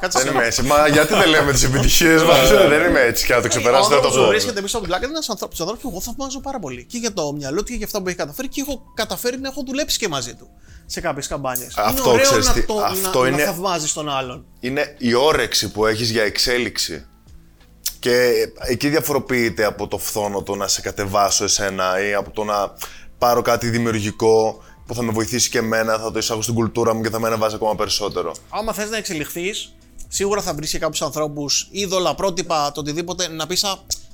Κάτσε Δεν σε- είμαι έτσι. Μα γιατί δεν λέμε τις επιτυχίες μας; Δεν είμαι έτσι και να το Ο ξεπεράσει δεν το άνθρωπος που πω. βρίσκεται πίσω από την πλάκα είναι ένας ανθρώπους που εγώ θαυμάζω πάρα πολύ. Και για το μυαλό του και για αυτά που έχει καταφέρει και έχω καταφέρει να έχω δουλέψει και μαζί του σε κάποιες καμπάνιες. Αυτό, είναι ωραίο ξέρεις να, τι, το, αυτό να, είναι- να θαυμάζεις τον άλλον. είναι η όρεξη που έχεις για εξέλιξη. Και εκεί διαφοροποιείται από το φθόνο το να σε κατεβάσω εσένα ή από το να πάρω κάτι δημιουργικό που θα με βοηθήσει και εμένα, θα το εισάγω στην κουλτούρα μου και θα με ανεβάσει ακόμα περισσότερο. Άμα θες να εξελιχθείς, σίγουρα θα βρεις και κάποιους ανθρώπους, είδωλα, πρότυπα, το οτιδήποτε, να πεις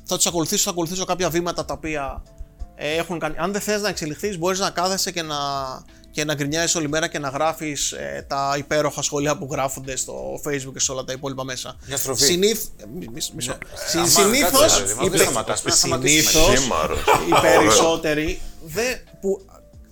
θα τους ακολουθήσω, θα ακολουθήσω κάποια βήματα τα οποία ε, έχουν κάνει. Αν δεν θες να εξελιχθείς, μπορείς να κάθεσαι και να, και να γκρινιάζεις όλη μέρα και να γράφεις τα υπέροχα σχόλια που γράφονται στο Facebook και σε όλα τα υπόλοιπα μέσα. Μια στροφή. Συνήθ... μι- μι- μισό. Συ- Αμά, Συνήθως, κάτσε, ρε, μας οι δεν πε- σταματάς, πρέπει να σταματήσουμε. συνήθως, Χήμαρος. οι περισσότεροι δε, που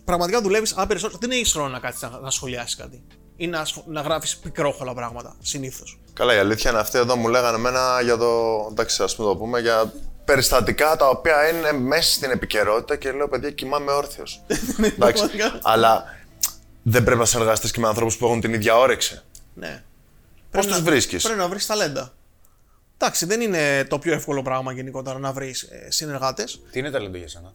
πραγματικά δουλεύεις, αν περισσότερο, δεν έχεις χρόνο να κάτσεις να, να σχολιάσεις κάτι. Ή να, σχο- να γράφεις πικρόχολα πράγματα. Συνήθως. Καλά, η αλήθεια είναι αυτή εδώ μου λέγανε εμένα για το. Εντάξει, ας πούμε το πούμε για περιστατικά τα οποία είναι μέσα στην επικαιρότητα και λέω παιδιά κοιμάμαι όρθιος. εντάξει. πραγματικά. Αλλά δεν πρέπει να συνεργαστεί και με ανθρώπους που έχουν την ίδια όρεξη. Ναι. Πώς Πρέπει τους να- βρίσκεις; Πρέπει να βρεις ταλέντα. Εντάξει, δεν είναι το πιο εύκολο πράγμα γενικότερα να βρεις ε, συνεργάτες. Τι είναι ταλέντο για σένα;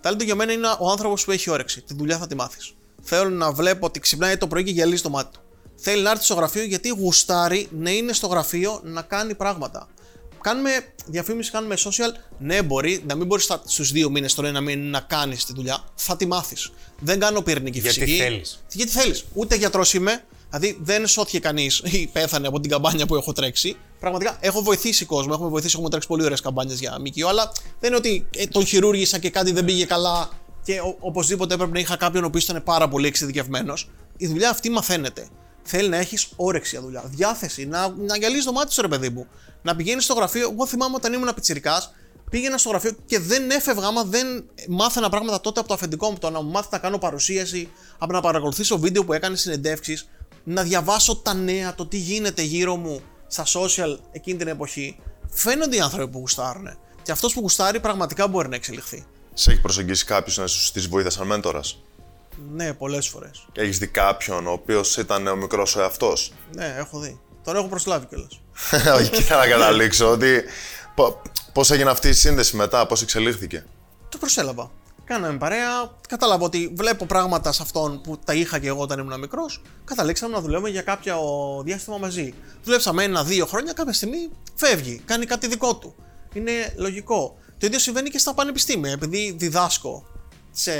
Ταλέντο για μένα είναι ο άνθρωπος που έχει όρεξη. Τη δουλειά θα τη μάθεις. Θέλω να βλέπω ότι ξυπνάει το πρωί και γυαλίζει το μάτι του. Θέλει να έρθει στο γραφείο γιατί γουστάρει να είναι στο γραφείο να κάνει πράγματα. Κάνουμε διαφήμιση, κάνουμε social. Ναι, μπορεί να μην μπορείς στους δύο μήνες, τον ένα μήνα να κάνεις τη δουλειά. Θα τη μάθεις. Δεν κάνω πυρηνική Γιατί φυσική. θέλεις. Γιατί θέλεις. Ούτε γιατρός είμαι. Δηλαδή δεν σώθηκε κανείς ή πέθανε από την καμπάνια που έχω τρέξει. Πραγματικά έχω βοηθήσει κόσμο. Έχουμε βοηθήσει, έχουμε τρέξει πολύ ωραίες καμπάνιες για ΜΚΟ. Αλλά δεν είναι ότι ε, τον χειρούργησα και κάτι δεν πήγε καλά και ο, οπωσδήποτε έπρεπε να είχα κάποιον ο οποίος ήταν πάρα πολύ εξειδικευμένος. Η δουλειά αυτή μαθαίνεται. Θέλει να έχεις όρεξη για δουλειά, διάθεση, να, να γυαλίζεις το μάτι σου, ρε παιδί μου. Να πηγαίνεις στο γραφείο. Εγώ θυμάμαι όταν ήμουν πιτσυρικά, πήγαινα στο γραφείο και δεν έφευγα άμα δεν μάθαινα πράγματα τότε από το αφεντικό μου. Το να μου μάθει να κάνω παρουσίαση, από να παρακολουθήσω βίντεο που έκανε συνεντεύξεις, να διαβάσω τα νέα, το τι γίνεται γύρω μου στα social εκείνη την εποχή. Φαίνονται οι άνθρωποι που γουστάρουν. Και αυτός που γουστάρει πραγματικά μπορεί να εξελιχθεί. Σε έχει προσεγγίσει κάποιος να σου στήσει βοήθεια σαν μέντορας; Ναι, πολλές φορές. Και έχεις δει κάποιον ο οποίος ήταν ο μικρός ο εαυτός; Ναι, έχω δει. Τον έχω προσλάβει κιόλας. Όχι, εκεί ήθελα να καταλήξω ότι. Πώς έγινε αυτή η σύνδεση μετά, πώς εξελίχθηκε; Το προσέλαβα. Κάναμε παρέα, κατάλαβα ότι βλέπω πράγματα σε αυτόν που τα είχα και εγώ όταν ήμουν μικρός. Καταλήξαμε να δουλεύουμε για κάποιο διάστημα μαζί. Δουλέψαμε ένα-δύο χρόνια, κάποια στιγμή φεύγει, κάνει κάτι δικό του. Είναι λογικό. Το ίδιο συμβαίνει και στα πανεπιστήμια, επειδή διδάσκω σε.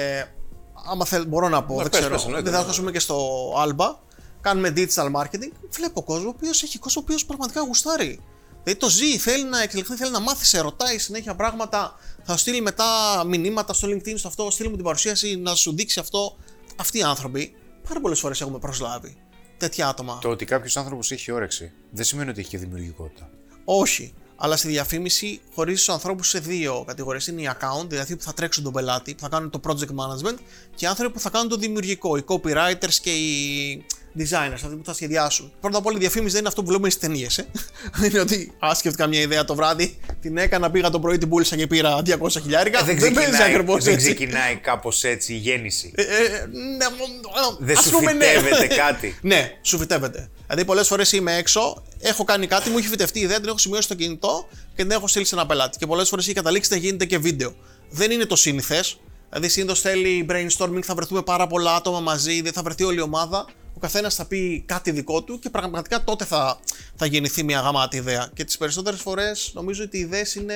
Άμα θέλ, μπορώ να πω, Ναι, δεν πες, ξέρω. πες, εννοείται, διδάσκω, ναι. ας πούμε, και στο Alba. Κάνουμε digital marketing. Βλέπω κόσμο ο οποίος έχει κόσμο ο οποίος πραγματικά γουστάρει. Δηλαδή το ζει, θέλει να εξελιχθεί, θέλει να μάθει, σε ρωτάει συνέχεια πράγματα. Θα σου στείλει μετά μηνύματα στο LinkedIn, στο αυτό, στείλει μου την παρουσίαση να σου δείξει αυτό. Αυτοί οι άνθρωποι πάρα πολλές φορές έχουμε προσλάβει τέτοια άτομα. Το ότι κάποιος άνθρωπος έχει όρεξη δεν σημαίνει ότι έχει και δημιουργικότητα. Όχι. Αλλά στη διαφήμιση χωρίζει τους ανθρώπους σε δύο κατηγορίες. Είναι οι account, δηλαδή που θα τρέξουν τον πελάτη, που θα κάνουν το project management, και οι άνθρωποι που θα κάνουν το δημιουργικό, οι copywriters και οι designers, αυτοί που θα σχεδιάσουν. Πρώτα απ' όλα η διαφήμιση δεν είναι αυτό που βλέπουμε στις ταινίες. Ε. Δεν είναι ότι α σκέφτηκα μια ιδέα το βράδυ, την έκανα, πήγα το πρωί, την πούλησα και πήρα 200 χιλιάρικα. Ε, δεν παίζει ξεκινάει, ακριβώς δεν έτσι. ξεκινάει κάπως έτσι η γέννηση. Ε, ε, ναι, μ, Δεν ας σου πούμε ναι. φυτεύεται κάτι. ναι, σου φυτεύεται. Δηλαδή, πολλές φορές είμαι έξω, έχω κάνει κάτι, μου έχει φυτευτεί η ιδέα, την έχω σημειώσει στο κινητό και την έχω στείλει σε ένα πελάτη. Και πολλές φορές έχει καταλήξει να γίνεται και βίντεο. Δεν είναι το σύνηθες. Δηλαδή, συνήθως θέλει brainstorming, θα βρεθούμε πάρα πολλά άτομα μαζί, δεν θα βρεθεί όλη η ομάδα. Ο καθένας θα πει κάτι δικό του και πραγματικά τότε θα, θα γεννηθεί μια γαμάτη ιδέα. Και τις περισσότερες φορές νομίζω ότι οι ιδέες είναι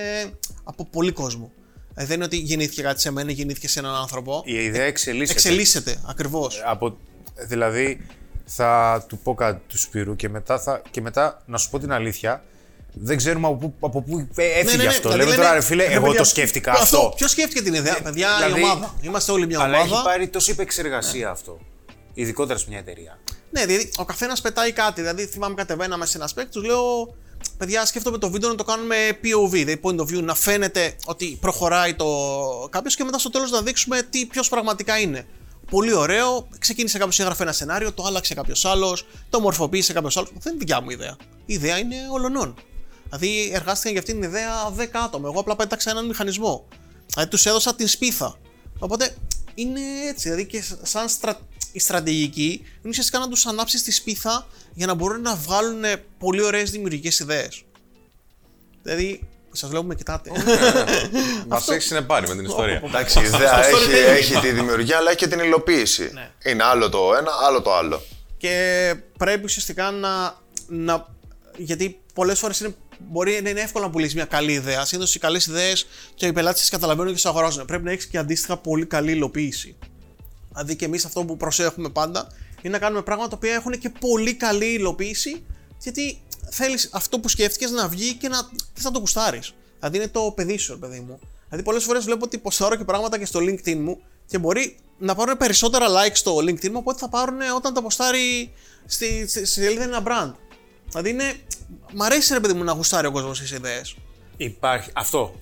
από πολύ κόσμο. Δηλαδή, δεν είναι ότι γεννήθηκε κάτι σε μένα, γεννήθηκε σε έναν άνθρωπο. Η ιδέα εξελίσσεται. Εξελίσσεται, ακριβώς. Από, δηλαδή, θα του πω κάτι του Σπύρου και μετά, θα, και μετά να σου πω την αλήθεια. Δεν ξέρουμε από πού, από πού έφυγε αυτό. Δηλαδή Λέμε λένε, τώρα, ρε φίλε, «Ρε εγώ παιδιά, το σκέφτηκα αυτό. Ποιος σκέφτηκε την ιδέα, παιδιά, δηλαδή- η ομάδα; Είμαστε όλοι μια Αλλά ομάδα. έχει πάρει τόση επεξεργασία αυτό. Ειδικότερα σε μια εταιρεία. Ναι, δηλαδή ο καθένας πετάει κάτι. Δηλαδή, θυμάμαι κατεβαίναμε σε ένα σπέκ, τους λέω Παιδιά, σκέφτομαι το βίντεο να το κάνουμε POV, δηλαδή point of view, να φαίνεται ότι προχωράει το κάποιος και μετά στο τέλος να δείξουμε τι ποιος πραγματικά είναι. Πολύ ωραίο. Ξεκίνησε κάποιος, έγραφε ένα σενάριο, το άλλαξε κάποιος άλλος, το μορφοποίησε κάποιος άλλος. Δεν είναι δικιά μου ιδέα. Η ιδέα είναι ολονών. Δηλαδή, εργάστηκαν για αυτήν την ιδέα 10 άτομα. Εγώ απλά πέταξα έναν μηχανισμό. Δηλαδή, τους έδωσα την σπίθα. Οπότε είναι έτσι. Δηλαδή, και σαν στρα... η στρατηγική είναι ουσιαστικά να τους ανάψεις τη σπίθα για να μπορούν να βγάλουν πολύ ωραίες δημιουργικές ιδέες. Δηλαδή, σας λέω που με κοιτάτε. Μα έχει συνεπάρει με την ιστορία. Εντάξει, η ιδέα Στο έχει, storytelling. έχει τη δημιουργία αλλά έχει και την υλοποίηση. Ναι. Είναι άλλο το ένα, άλλο το άλλο. και πρέπει ουσιαστικά να. να γιατί πολλές φορές είναι, μπορεί να είναι εύκολο να πουλήσεις μια καλή ιδέα. Συνήθως οι καλές ιδέες και οι πελάτες τις καταλαβαίνουν και τις αγοράζουν. Πρέπει να έχεις και αντίστοιχα πολύ καλή υλοποίηση. Δηλαδή και εμείς αυτό που προσέχουμε πάντα είναι να κάνουμε πράγματα τα οποία έχουν και πολύ καλή υλοποίηση, γιατί θέλεις αυτό που σκέφτηκες να βγει και να, θες να το κουστάρει. Δηλαδή είναι το παιδί σου, ρε παιδί μου. Δηλαδή πολλές φορές βλέπω ότι ποστάρω και πράγματα και στο LinkedIn μου και μπορεί να πάρουν περισσότερα likes στο LinkedIn μου από ό,τι θα πάρουν όταν τα ποστάρει στη, στη, στη σελίδα ένα brand. Δηλαδή είναι. Μ' αρέσει ρε παιδί μου να γουστάρει ο κόσμος τις ιδέες. Υπάρχει, αυτό.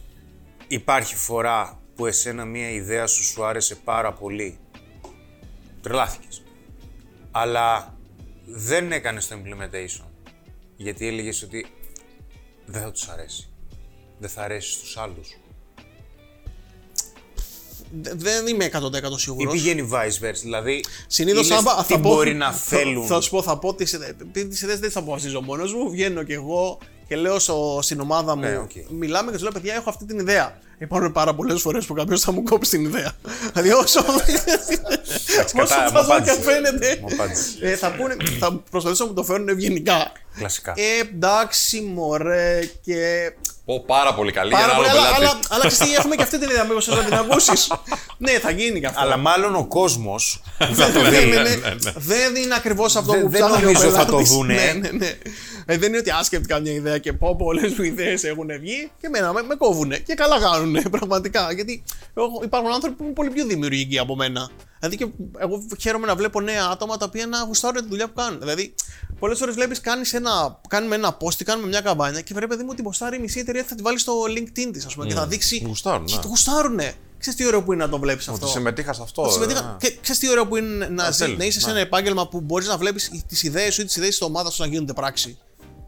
Υπάρχει φορά που εσένα μία ιδέα σου σου άρεσε πάρα πολύ. Τρελάθηκες. Αλλά δεν έκανες το implementation. Γιατί έλεγες ότι δεν θα τους αρέσει. Δεν θα αρέσει στους άλλους. Δεν είμαι 100% Ή σίγουρο. πηγαίνει vice versa. Δηλαδή, Συνήθως είδες άμα τι θα πω, μπορεί να θα- θέλουν. Θα, σου πω, θα πω τις ιδέες. Επειδή τις ιδέες δεν τι αποφασίζω μόνος μου, βγαίνω κι εγώ και λέω στο, στην ομάδα μου. Ναι, οκ. Μιλάμε και του λέω: Παιδιά, έχω αυτή την ιδέα. Υπάρχουν πάρα πολλές φορές που κάποιος θα μου κόψει την ιδέα. δηλαδή, όσο. όσο κατά- μου φασό και απάντησες. φαίνεται. Μου απάντησες. ε, θα, πούνε, θα προσπαθήσω να μου το φέρουν ευγενικά. Κλασικά. Ε, εντάξει, μωρέ, και Πω, πάρα πολύ καλή. Πάρα για ένα πολύ, άλλο αλλά, πελάτη. αλλά, αλλά ξέρεις τι, έχουμε και αυτή την ιδέα. Μήπως να την ακούσεις. ναι, θα γίνει και αυτό. Αλλά μάλλον ο κόσμος που θα το Ναι, δει. ναι, ναι. Δεν είναι ακριβώς αυτό Δεν- που δεν ψάχνει ο νομίζω θα το πελάτης. δούνε. Ναι, ναι, ναι. Ε, δεν είναι ότι άσκεπτηκα μια ιδέα και πω πολλές μου ιδέες έχουν βγει και εμένα με, με κόβουνε. Και καλά κάνουν πραγματικά. Γιατί εγώ- υπάρχουν άνθρωποι που είναι πολύ πιο δημιουργικοί από μένα. Δηλαδή και εγώ χαίρομαι να βλέπω νέα άτομα τα οποία να γουστάρουν τη δουλειά που κάνουν. Δηλαδή, πολλές φορές βλέπεις, ένα, κάνουμε ένα post, ή κάνουμε μια καμπάνια και πρέπει παιδί μου την ποστάρει η μισή εταιρεία θα τη βάλεις στο LinkedIn της, ας πούμε, και θα δείξει. Γουστάρουν, Και ναι. το γουστάρουνε. Ξέρεις τι ωραίο που είναι να το βλέπεις αυτό. Ότι συμμετείχα σε αυτό. Συμμετείχα- ε. Και ξέρεις τι ωραίο που είναι να, ζει- τέλος, να είσαι σε ναι. ένα επάγγελμα που μπορείς να βλέπεις τις ιδέες σου ή τις ιδέες της ομάδας σου να γίνονται πράξη.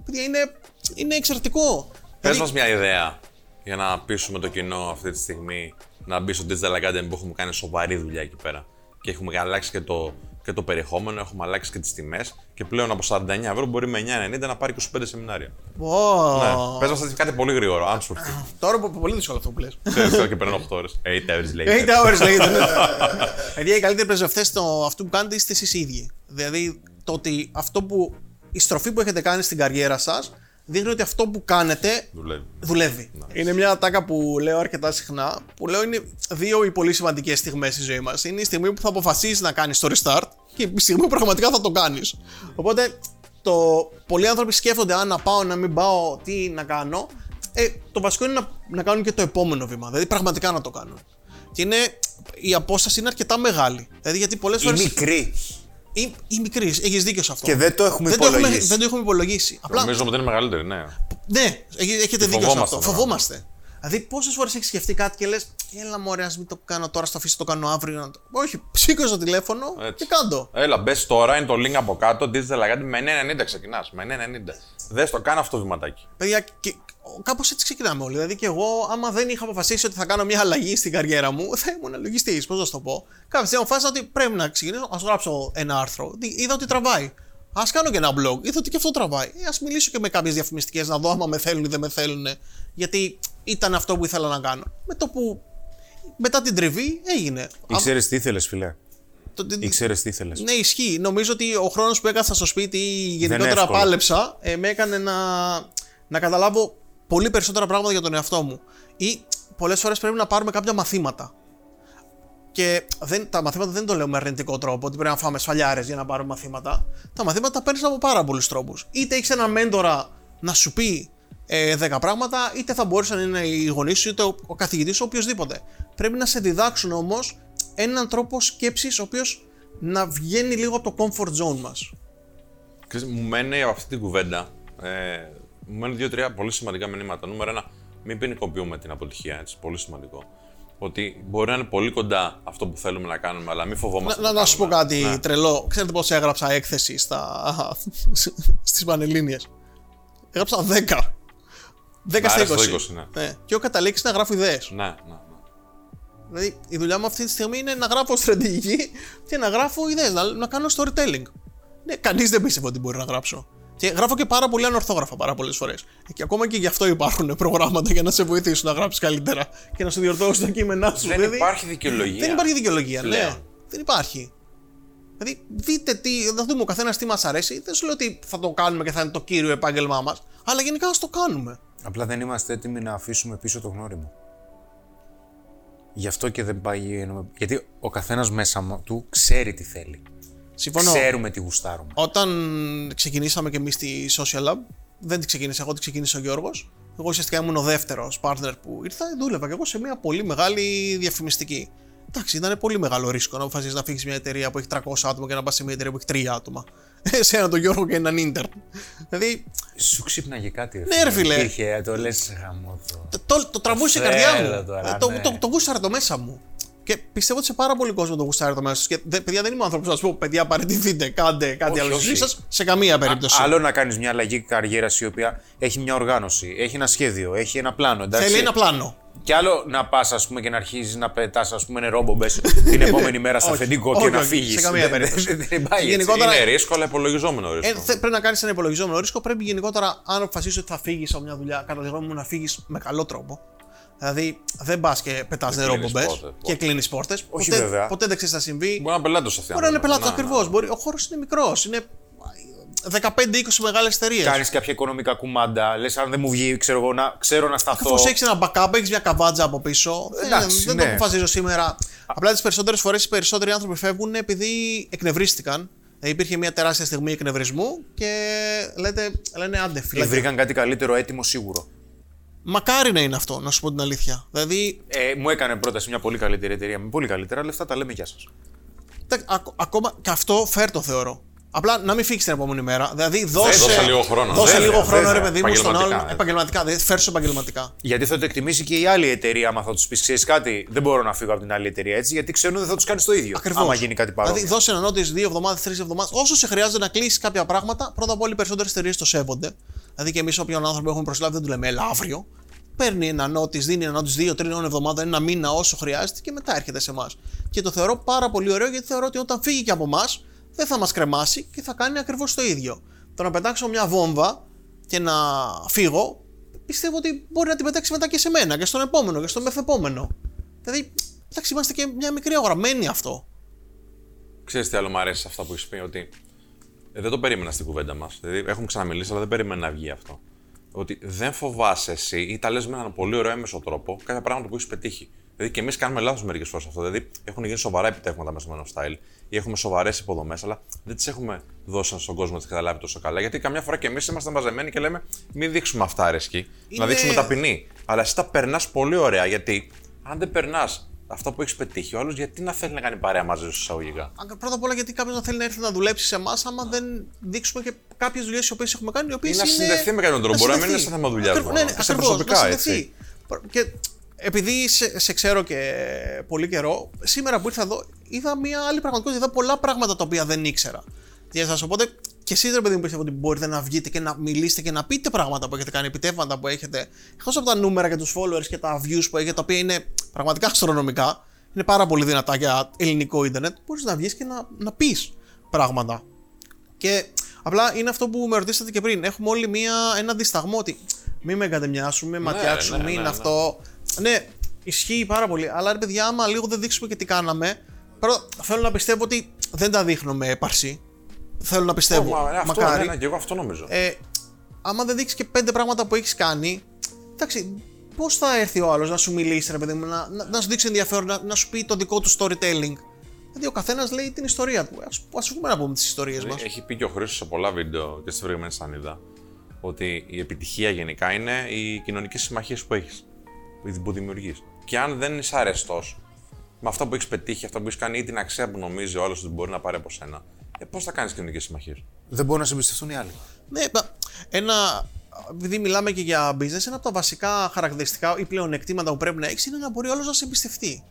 Παιδιά, είναι, είναι εξαιρετικό. Πες Δηλαδή, μας μια ιδέα για να πείσουμε το κοινό αυτή τη στιγμή να μπει στο Digital Academy που έχουμε κάνει σοβαρή δουλειά εκεί πέρα. Και έχουμε αλλάξει και το, και το περιεχόμενο, έχουμε αλλάξει και τις τιμές. Και πλέον από 49 ευρώ μπορεί με 9,90 να πάρει 25 σεμινάρια. Ω, Ναι. Πες μας κάτι πολύ γρήγορο, αν σου έρθει. Τώρα που πολύ δύσκολο αυτό που λες. Ξέρεις τώρα και περνάω 8 ώρες. 8 hours later. 8 hours λέγεται. ναι. Παιδιά, οι καλύτεροι πρεσβευτές αυτού που κάνετε είστε εσείς οι ίδιοι. Δηλαδή, το ότι αυτό που. Η στροφή που έχετε κάνει στην καριέρα σας δείχνει ότι αυτό που κάνετε Δουλεύει. δουλεύει. Είναι μια τάκα που λέω αρκετά συχνά. Που λέω είναι δύο οι πολύ σημαντικές στιγμές στη ζωή μας. Είναι η στιγμή που θα αποφασίσεις να κάνεις το restart και η στιγμή που πραγματικά θα το κάνεις. Οπότε, το, πολλοί άνθρωποι σκέφτονται αν να πάω, να μην πάω, τι να κάνω. Ε, το βασικό είναι να, να κάνουν και το επόμενο βήμα. Δηλαδή, πραγματικά να το κάνουν. Και είναι, η απόσταση είναι αρκετά μεγάλη. Δηλαδή, γιατί πολλές Η φορέ. μικρή. Ή, ή μικρής, έχεις δίκιο σε αυτό. Και δεν το έχουμε δεν το έχουμε, υπολογίσει. δεν το έχουμε υπολογίσει. Απλά Νομίζω ότι είναι μεγαλύτερη, ναι. ναι, έχ- έχετε δίκιο σε φοβόμαστε αυτό. τώρα. Φοβόμαστε. Δηλαδή, πόσες φορές έχεις σκεφτεί κάτι και λες, Έλα μωρέ, ας μην το κάνω τώρα, στο αφήσω το κάνω αύριο. να το-». Όχι, σήκωσε το τηλέφωνο Έτσι. και κάντο. Έλα, μπες τώρα, είναι το link από κάτω. Digital Agati με 9,90 ξεκινάς. Με 9,90. Δες το, κάνω αυτό το βηματάκι. Παιδιά, κάπως έτσι ξεκινάμε όλοι. Δηλαδή, και εγώ, άμα δεν είχα αποφασίσει ότι θα κάνω μια αλλαγή στην καριέρα μου, θα ήμουν λογιστής. Πώς να σου το πω. Κάποια στιγμή αποφάσισα ότι πρέπει να ξεκινήσω, ας γράψω ένα άρθρο. Δι- Είδα ότι τραβάει. Α κάνω και ένα blog. Είδα ότι και αυτό τραβάει. Α μιλήσω και με κάποιες διαφημιστικές να δω άμα με θέλουν ή δεν με θέλουν. Γιατί ήταν αυτό που ήθελα να κάνω. Με το που μετά την τριβή έγινε. Ήξερες τι ήθελες, φιλέ; Το- την- Ήξερες τι ήθελες; Ναι, ισχύει. Νομίζω ότι ο χρόνος που έκαθα στο σπίτι ή γενικότερα εύκολο. πάλεψα ε, με έκανε να, να καταλάβω πολύ περισσότερα πράγματα για τον εαυτό μου. Ή πολλές φορές πρέπει να πάρουμε κάποια μαθήματα. Και δεν, τα μαθήματα δεν το λέω με αρνητικό τρόπο, ότι πρέπει να φάμε σφαλιάρες για να πάρουμε μαθήματα. Τα μαθήματα τα παίρνεις από πάρα πολλούς τρόπους. Είτε έχεις ένα μέντορα να σου πει ε, 10 πράγματα, είτε θα μπορούσε να είναι οι γονείς σου, είτε ο, ο καθηγητής σου, οποιοδήποτε. Πρέπει να σε διδάξουν όμως έναν τρόπο σκέψης ο οποίος να βγαίνει λίγο από το comfort zone μας. Ξέρεις, μου μένει από αυτή την κουβέντα. Ε, μου μένουν δύο-τρία πολύ σημαντικά μηνύματα. Νούμερο ένα, μην ποινικοποιούμε την αποτυχία. Έτσι, πολύ σημαντικό. Ότι μπορεί να είναι πολύ κοντά αυτό που θέλουμε να κάνουμε, αλλά μην Να, φοβόμαστε. να, το να σου πω κάνουμε. κάτι Ναι. τρελό. Ξέρετε πώς έγραψα έκθεση στα... στις Πανελλήνιες; Έγραψα 10. 10 στα άρεσε 20. το 20, ναι. Και έχω καταλήξει να γράφω ιδέες. Ναι, ναι, ναι. Δηλαδή, η δουλειά μου αυτή τη στιγμή είναι να γράφω στρατηγική και να γράφω ιδέες, να, να κάνω storytelling. Ναι, κανείς δεν πίστευε ότι μπορεί να γράψω. Και γράφω και πάρα πολύ ανορθόγραφα πάρα πολλές φορές. Και ακόμα και γι' αυτό υπάρχουν προγράμματα για να σε βοηθήσουν να γράψεις καλύτερα και να σου διορθώσουν τα κείμενά σου. Δεν Δηλαδή, υπάρχει δικαιολογία. Δεν υπάρχει δικαιολογία, ναι. Πλέον. Δεν υπάρχει. Δηλαδή, δείτε τι, θα δούμε ο καθένας τι μας αρέσει. Δεν σου λέω ότι θα το κάνουμε και θα είναι το κύριο επάγγελμά μας, αλλά γενικά ας το κάνουμε. Απλά δεν είμαστε έτοιμοι να αφήσουμε πίσω το γνώριμο. Γι' αυτό και δεν πάει. Γιατί ο καθένας μέσα μου- του ξέρει τι θέλει. Συμφωνώ. Ξέρουμε τι γουστάρουμε. Όταν ξεκινήσαμε και εμείς στη Social Lab, δεν τη ξεκίνησα εγώ, τη ξεκίνησε ο Γιώργος. Εγώ ουσιαστικά ήμουν ο δεύτερος partner που ήρθα, δούλευα και εγώ σε μια πολύ μεγάλη διαφημιστική. Εντάξει, ήταν πολύ μεγάλο ρίσκο να αποφασίσεις να φύγεις μια εταιρεία που έχει 300 άτομα και να πας σε μια εταιρεία που έχει 3 άτομα. σε έναν τον Γιώργο και έναν intern. Δηλαδή, Σου ξύπναγε κάτι. Ναι, ρε φίλε. Υπήρχε, το λες γαμό το. το, το, το τραβούσε η Θέλω καρδιά μου. τώρα, Ε, το, ναι. το, το, γούσταρα το μέσα μου. Και πιστεύω ότι σε πάρα πολύ κόσμο το γουστάρει το μέσα του. Και δε, παιδιά δεν είμαι άνθρωπος να σου πω: Παιδιά, παραιτηθείτε, κάντε κάτι Όχι, άλλο στη όχι. ζωή σας. Σε καμία περίπτωση. Άλλο να κάνεις μια αλλαγή καριέρας η οποία έχει μια οργάνωση, έχει ένα σχέδιο, έχει ένα πλάνο. Εντάξει. Θέλει ένα πλάνο. Και άλλο να πας, ας πούμε, και να αρχίζεις να πετάς, ας πούμε, νερόμπομπες την επόμενη μέρα στα Όχι, αφεντικό όχι, και να όχι, φύγεις. σε καμία περίπτωση. Δεν πάει έτσι. Γενικότερα- Είναι ρίσκο, αλλά υπολογιζόμενο ρίσκο. Ε, θε- πρέπει να κάνεις ένα υπολογιζόμενο ρίσκο. Πρέπει γενικότερα, αν αποφασίσεις ότι θα φύγεις από μια δουλειά, κατά τη γνώμη μου, να φύγεις με καλό τρόπο. Δηλαδή, δεν πας και πετάς νερό κλείνεις μπομπέ πόρτες, και κλείνεις πόρτες. Όχι, ποτέ, βέβαια. ποτέ δεν ξέρεις τι θα συμβεί. Μπορεί να πελάτος αυτή. Μπορεί να είναι πελάτη ακριβώς. Ο χώρος είναι μικρός. Είναι 15-20 μεγάλες εταιρείες. Κάνεις κάποια οικονομικά κουμάντα. Λες, αν δεν μου βγει, ξέρω εγώ, να ξέρω να σταθώ. Αφού έχεις ένα backup, έχεις μια καβάτζα από πίσω. δεν- Εντάξει, δεν ναι. το αποφασίζω σήμερα. Απλά τις περισσότερες φορές οι περισσότεροι άνθρωποι φεύγουν επειδή εκνευρίστηκαν. Δηλαδή υπήρχε μια τεράστια στιγμή εκνευρισμού και λέτε, λένε άντε Ή φίλε. βρήκαν κάτι καλύτερο έτοιμο σίγουρο. Μακάρι να είναι αυτό, να σου πω την αλήθεια. Δηλαδή, Ε, μου έκανε πρόταση μια πολύ καλύτερη εταιρεία με πολύ καλύτερα λεφτά. Τα λέμε γεια σας. τε- ακ- ακόμα και αυτό φέρ το θεωρώ. Απλά να μην φύγεις την επόμενη μέρα. Δηλαδή, δώσε, δώσε λίγο χρόνο. Δώσε Βέβαια, λίγο χρόνο, βέβαια. ρε παιδί μου, στον Επαγγελματικά, άλλον. έτσι. Επαγγελματικά. Δηλαδή, φέρ σου επαγγελματικά. Γιατί θα το εκτιμήσει και η άλλη εταιρεία, άμα θα τους πεις: Ξέρεις κάτι, δεν μπορώ να φύγω από την άλλη εταιρεία έτσι, γιατί ξέρουν ότι δεν θα τους κάνεις το ίδιο. Ακριβώς. Άμα γίνει κάτι παρόμοιο. Δηλαδή, δώσε ένα notice δύο εβδομάδες, τρεις εβδομάδες. Όσο σε χρειάζεται να κλείσεις κάποια πράγματα, πρώτα απ' όλα οι περισσότερες εταιρείες το σέβονται. Δηλαδή, και εμείς, όποιον άνθρωπο έχουμε προσλάβει, δεν του λέμε έλα αύριο. Παίρνει ένα notice, δίνει ένα notice δύο-τριών εβδομάδων, ένα μήνα όσο χρειάζεται και μετά έρχεται σε εμάς. Και το θεωρώ πάρα πολύ ωραίο γιατί θεωρώ ότι όταν φύγει και από εμάς, δεν θα μας κρεμάσει και θα κάνει ακριβώς το ίδιο. Το να πετάξω μια βόμβα και να φύγω, πιστεύω ότι μπορεί να την πετάξει μετά και σε μένα και στον επόμενο και στον μεθεπόμενο. Δηλαδή, εντάξει, είμαστε και μια μικρή αγορά. Μένει αυτό. Ξέρεις τι άλλο μου αρέσει σε αυτά που έχεις πει, ότι ε, δεν το περίμενα στην κουβέντα μας. Δηλαδή, έχουμε ξαναμιλήσει, αλλά δεν περίμενα να βγει αυτό. Ότι δεν φοβάσαι εσύ ή τα λες με έναν πολύ ωραίο έμεσο τρόπο κάποια πράγματα που έχεις πετύχει. Δηλαδή, και εμείς κάνουμε λάθος μερικές φορές αυτό. Δηλαδή, έχουν γίνει σοβαρά επιτεύγματα μέσα στο style ή έχουμε σοβαρές υποδομές, αλλά δεν τις έχουμε δώσει στον κόσμο να τις καταλάβει τόσο καλά. Γιατί καμιά φορά και εμείς είμαστε μαζεμένοι και λέμε, μην δείξουμε αυτά αρέσκει, να Είναι- δείξουμε ταπεινή. Αλλά εσύ τα περνάς πολύ ωραία γιατί αν δεν περνάς αυτά που έχεις πετύχει, ο άλλος γιατί να θέλει να κάνει παρέα μαζί σου εισαγωγικά; Αν- Πρώτα απ' όλα γιατί κάποιος να θέλει να έρθει να δουλέψει σε εμάς, άμα δεν δείξουμε και κάποιες δουλειές οι οποίες έχουμε κάνει. Οι οποίες Ή να είναι... συνδεθεί με κάποιον τρόπο. Μπορεί να μην είναι σαν θέμα δουλειάς Ακριβώς, μόνο. Ναι, ναι, Και σε ακριβώς, προσωπικά, να συνδεθεί. έτσι. Και επειδή σε, σε ξέρω και πολύ καιρό, σήμερα που ήρθα εδώ είδα μια άλλη πραγματικότητα. Είδα πολλά πράγματα τα οποία δεν ήξερα. Για σας, οπότε και εσεί ρε παιδί μου πιστεύω ότι μπορείτε να βγείτε και να μιλήσετε και να πείτε πράγματα που έχετε κάνει, επιτεύγματα που έχετε. Εκτός από τα νούμερα και τους followers και τα views που έχετε, τα οποία είναι πραγματικά αστρονομικά, είναι πάρα πολύ δυνατά για ελληνικό ίντερνετ, μπορείς να βγεις και να, να πεις πράγματα. Και απλά είναι αυτό που με ρωτήσατε και πριν. Έχουμε όλοι μια, ένα δισταγμό ότι μην με εγκατεμοιάσουμε, ματιάξουμε, ναι, ναι, μην ναι, ναι. αυτό. Ναι, ισχύει πάρα πολύ. Αλλά ρε παιδιά, άμα λίγο δεν δείξουμε και τι κάναμε. Πρώτα, θέλω να πιστεύω ότι δεν τα δείχνω με έπαρση. Θέλω να πιστεύω. Μα, ναι, αυτό, μακάρι. ναι, ναι, και εγώ αυτό νομίζω. Ε, άμα δεν δείξεις και πέντε πράγματα που έχεις κάνει, εντάξει, πώς θα έρθει ο άλλος να σου μιλήσει, ρε παιδί μου, να, να, να σου δείξει ενδιαφέρον, να, να σου πει το δικό του storytelling. Δηλαδή ο καθένας λέει την ιστορία του. Α πούμε να πούμε τις ιστορίες μας. Έχει πει και ο Χρήστος σε πολλά βίντεο και στι προηγούμενε σανίδα ότι η επιτυχία γενικά είναι οι κοινωνικές συμμαχίες που έχεις, που δημιουργείς. Και αν δεν είσαι αρεστός με αυτά που έχεις πετύχει, αυτά που έχεις κάνει ή την αξία που νομίζει ο άλλος ότι μπορεί να πάρει από σένα, ε, πώς θα κάνεις κοινωνικές συμμαχίες; Δεν μπορούν να σε εμπιστευτούν οι άλλοι. Ναι, μα, ένα. Επειδή μιλάμε και για business, ένα από τα βασικά χαρακτηριστικά ή πλεονεκτήματα που πρέπει να έχεις είναι να μπορεί όλος να σε εμπιστευτεί.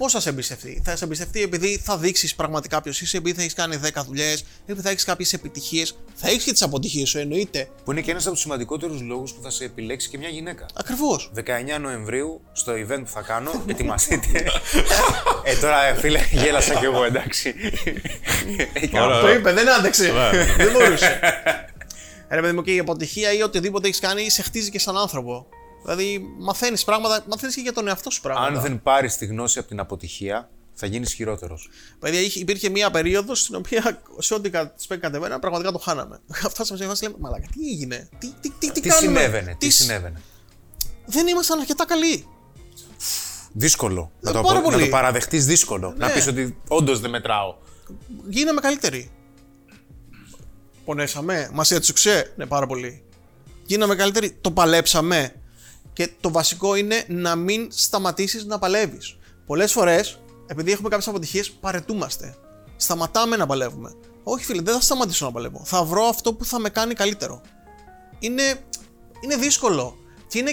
Πώς θα σε εμπιστευτεί, Θα σε εμπιστευτεί επειδή θα δείξεις πραγματικά ποιος είσαι, επειδή θα έχεις κάνει 10 δουλειές, επειδή θα έχεις κάποιες επιτυχίες, θα έχεις και τις αποτυχίες σου, εννοείται. Που είναι και ένας από τους σημαντικότερους λόγους που θα σε επιλέξει και μια γυναίκα. Ακριβώς. 19 Νοεμβρίου στο event που θα κάνω, ετοιμαστείτε. ε, τώρα ε, φίλε, γέλασα κι εγώ, εντάξει. Ωραία. Το είπε, δεν άντεξε. δεν μπορούσε. Ε, Ρε παιδί μου, και η αποτυχία ή οτιδήποτε έχεις κάνει σε χτίζει και σαν άνθρωπο. Δηλαδή, μαθαίνεις πράγματα, μαθαίνεις και για τον εαυτό σου πράγματα. Αν δεν πάρεις τη γνώση από την αποτυχία, θα γίνεις χειρότερος. Παιδιά, είχε- υπήρχε μία περίοδος στην οποία σε ό,τι κα- σπέκει κατεβαίνα, πραγματικά το χάναμε. Φτάσαμε σε φάση λέμε, Μαλάκα, τι έγινε, τι, τι, τι, τι, Τι κάνουμε, συνέβαινε, τι σ- συνέβαινε; Δεν ήμασταν αρκετά καλοί. Δύσκολο. Να το, Ε, πάρα απο- να πολύ. το παραδεχτείς δύσκολο. Να Ναι. πεις ότι όντως δεν μετράω. Γίναμε καλύτεροι. Πονέσαμε, μας έτσουξε, ναι, πάρα πολύ. Γίναμε καλύτεροι, το παλέψαμε. Και το βασικό είναι να μην σταματήσεις να παλεύεις. Πολλές φορές, επειδή έχουμε κάποιες αποτυχίες, παρετούμαστε. Σταματάμε να παλεύουμε. Όχι, φίλε, δεν θα σταματήσω να παλεύω. Θα βρω αυτό που θα με κάνει καλύτερο. Είναι, είναι δύσκολο. Και είναι.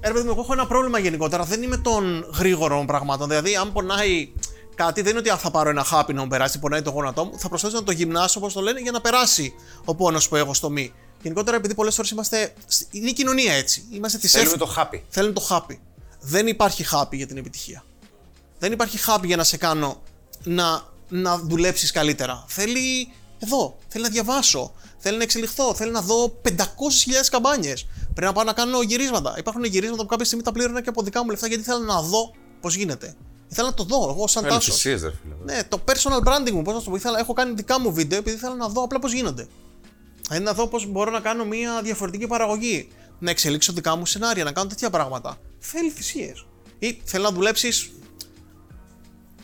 Ε, ρε παιδί μου, εγώ έχω ένα πρόβλημα γενικότερα. Δεν είμαι των γρήγορων πραγμάτων. Δηλαδή, αν πονάει κάτι, δεν είναι ότι «Α, θα πάρω ένα χάπι να μου περάσει, πονάει το γόνατό μου. Θα προσπαθήσω να το γυμνάσω, όπως το λένε, για να περάσει ο πόνος που έχω στο μη. Γενικότερα, επειδή πολλές φορές είμαστε. Είναι η κοινωνία έτσι. Είμαστε τη Θέλουμε το χάπι. Θέλουν το χάπι. Δεν υπάρχει χάπι για την επιτυχία. Δεν υπάρχει χάπι για να σε κάνω να, να δουλέψεις καλύτερα. Θέλει εδώ. Θέλει να διαβάσω. Θέλει να εξελιχθώ. Θέλει να δω 500.000 καμπάνιες. Πρέπει να πάω να κάνω γυρίσματα. Υπάρχουν γυρίσματα που κάποια στιγμή τα πλήρωνα και από δικά μου λεφτά γιατί ήθελα να δω πώς γίνεται. Ήθελα να το δω εγώ σαν τάσος. Ελευθερίε, ρε φίλε. Ναι, το personal branding μου, πώς να το πω. Ήθελα, έχω κάνει δικά μου βίντεο επειδή ήθελα να δω απλά πώς γίνονται. Δηλαδή να δω πώς μπορώ να κάνω μια διαφορετική παραγωγή. Να εξελίξω δικά μου σενάρια, να κάνω τέτοια πράγματα. Θέλει θυσίες. Ή θέλει να δουλέψεις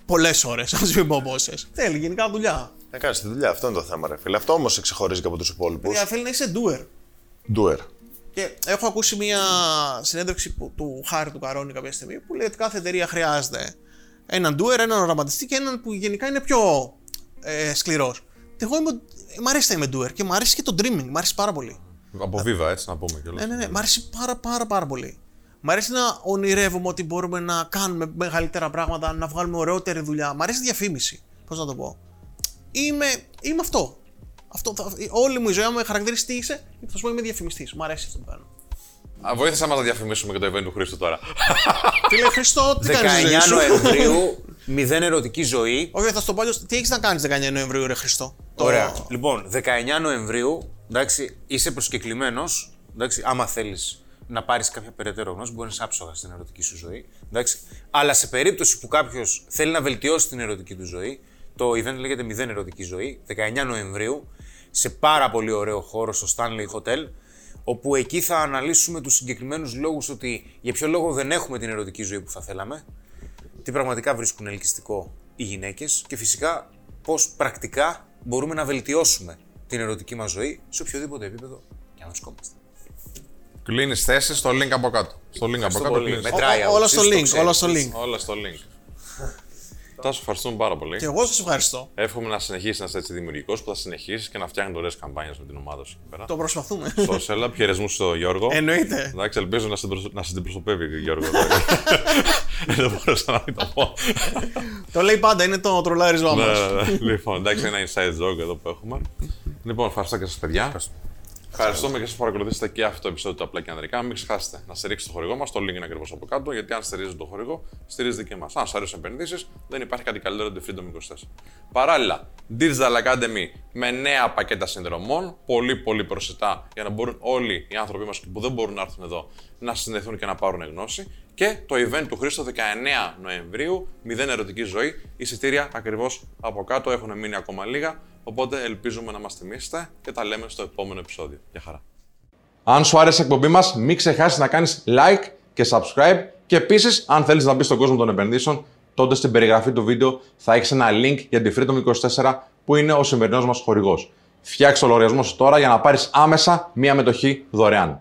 πολλές ώρες, ας μην πω πόσες. Θέλει γενικά δουλειά. Να κάνει τη δουλειά, αυτό είναι το θέμα, ρε φίλε. Αυτό όμως σε ξεχωρίζει και από τους υπόλοιπους. Δηλαδή, θέλει να είσαι doer. Doer. Και έχω ακούσει μια συνέντευξη που, του Χάρη του Καρόνι κάποια στιγμή που λέει ότι κάθε εταιρεία χρειάζεται έναν doer, έναν οραματιστή και έναν που γενικά είναι πιο ε, σκληρός. Εγώ είμαι, μ' αρέσει να είμαι doer και μ' αρέσει και το dreaming, μ' αρέσει πάρα πολύ. Από βίβα, έτσι να πούμε κιόλας. Ναι, ναι, ναι, μ' αρέσει πάρα πάρα πάρα πολύ. Μ' αρέσει να ονειρεύομαι ότι μπορούμε να κάνουμε μεγαλύτερα πράγματα, να βγάλουμε ωραιότερη δουλειά. Μ' αρέσει η διαφήμιση. Πώς να το πω. Είμαι, είμαι αυτό. αυτό θα, όλη μου η ζωή, αν με χαρακτηρίσει τι είσαι, θα σου πω είμαι διαφημιστής. Μ' αρέσει αυτό που κάνω. Α, Βοήθησα μας να διαφημίσουμε και το event του Χρήστου τώρα. Τι λέει Χριστό, τι 19 κάνει ζωή σου; Νοεμβρίου, μηδέν ερωτική ζωή. Όχι, θα σου το πω αλλιώς, Τι έχεις να κάνεις 19 Νοεμβρίου, ρε Χριστό. Το- Ωραία. Λοιπόν, 19 Νοεμβρίου, εντάξει, είσαι προσκεκλημένος. Άμα θέλεις να πάρεις κάποια περαιτέρω γνώση, μπορεί να είσαι άψογα στην ερωτική σου ζωή. Εντάξει. Αλλά σε περίπτωση που κάποιος θέλει να βελτιώσει την ερωτική του ζωή, το event λέγεται Μηδέν Ερωτική Ζωή, 19 Νοεμβρίου, σε πάρα πολύ ωραίο χώρο στο Stanley Hotel, όπου εκεί θα αναλύσουμε τους συγκεκριμένους λόγους ότι για ποιο λόγο δεν έχουμε την ερωτική ζωή που θα θέλαμε, τι πραγματικά βρίσκουν ελκυστικό οι γυναίκες και φυσικά πώς πρακτικά μπορούμε να βελτιώσουμε την ερωτική μας ζωή σε οποιοδήποτε επίπεδο και αν βρισκόμαστε. Κλείνει θέση στο link από κάτω. Στο link από κάτω πολύ. κλείνεις. Μετράει Ό- όλα άποψη, στο το link, ξέρεις. όλα στο link. Όλα στο link. Τάσο, ευχαριστούμε πάρα πολύ. Και εγώ σας ευχαριστώ. Εύχομαι να συνεχίσεις να είσαι έτσι δημιουργικός, που θα συνεχίσεις και να φτιάχνεις ωραίες καμπάνιες με την ομάδα σου εκεί πέρα. Το προσπαθούμε. Social, χαιρεσμού στο Γιώργο. Εννοείται. Εντάξει, ελπίζω να, συντροσ... να συντυπροσωπεύει ο Γιώργο. Δεν μπορούσα να μην το πω. το λέει πάντα, είναι το τρολάρισμα Ναι, μας. ναι, ναι. λοιπόν, εντάξει, ένα inside joke εδώ που έχουμε. Λοιπόν, ευχαριστώ και σας, παιδιά. Ευχαριστούμε και σα παρακολουθήσατε και αυτό το επεισόδιο του Απλά και Ανδρικά. Μην ξεχάσετε να στηρίξετε το χορηγό μας. Το link είναι ακριβώς από κάτω. Γιατί αν στηρίζετε το χορηγό, στηρίζετε και εμάς. Αν σας αρέσουν επενδύσεις, δεν υπάρχει κάτι καλύτερο από τη Freedom 24. Παράλληλα, Digital Academy με νέα πακέτα συνδρομών. Πολύ, πολύ προσιτά για να μπορούν όλοι οι άνθρωποι μας που δεν μπορούν να έρθουν εδώ να συνδεθούν και να πάρουν γνώση. Και το event του Χρήστο 19 Νοεμβρίου, μηδέν ερωτική ζωή. Εισιτήρια ακριβώς από κάτω έχουν μείνει ακόμα λίγα. Οπότε ελπίζουμε να μας τιμήσετε και τα λέμε στο επόμενο επεισόδιο. Γεια χαρά. Αν σου άρεσε η εκπομπή μας, μην ξεχάσεις να κάνεις like και subscribe. Και επίσης, αν θέλεις να μπεις στον κόσμο των επενδύσεων, τότε στην περιγραφή του βίντεο θα έχεις ένα link για τη Freedom 24 που είναι ο σημερινός μας χορηγός. Φτιάξε το λογαριασμό σου τώρα για να πάρεις άμεσα μία μετοχή δωρεάν.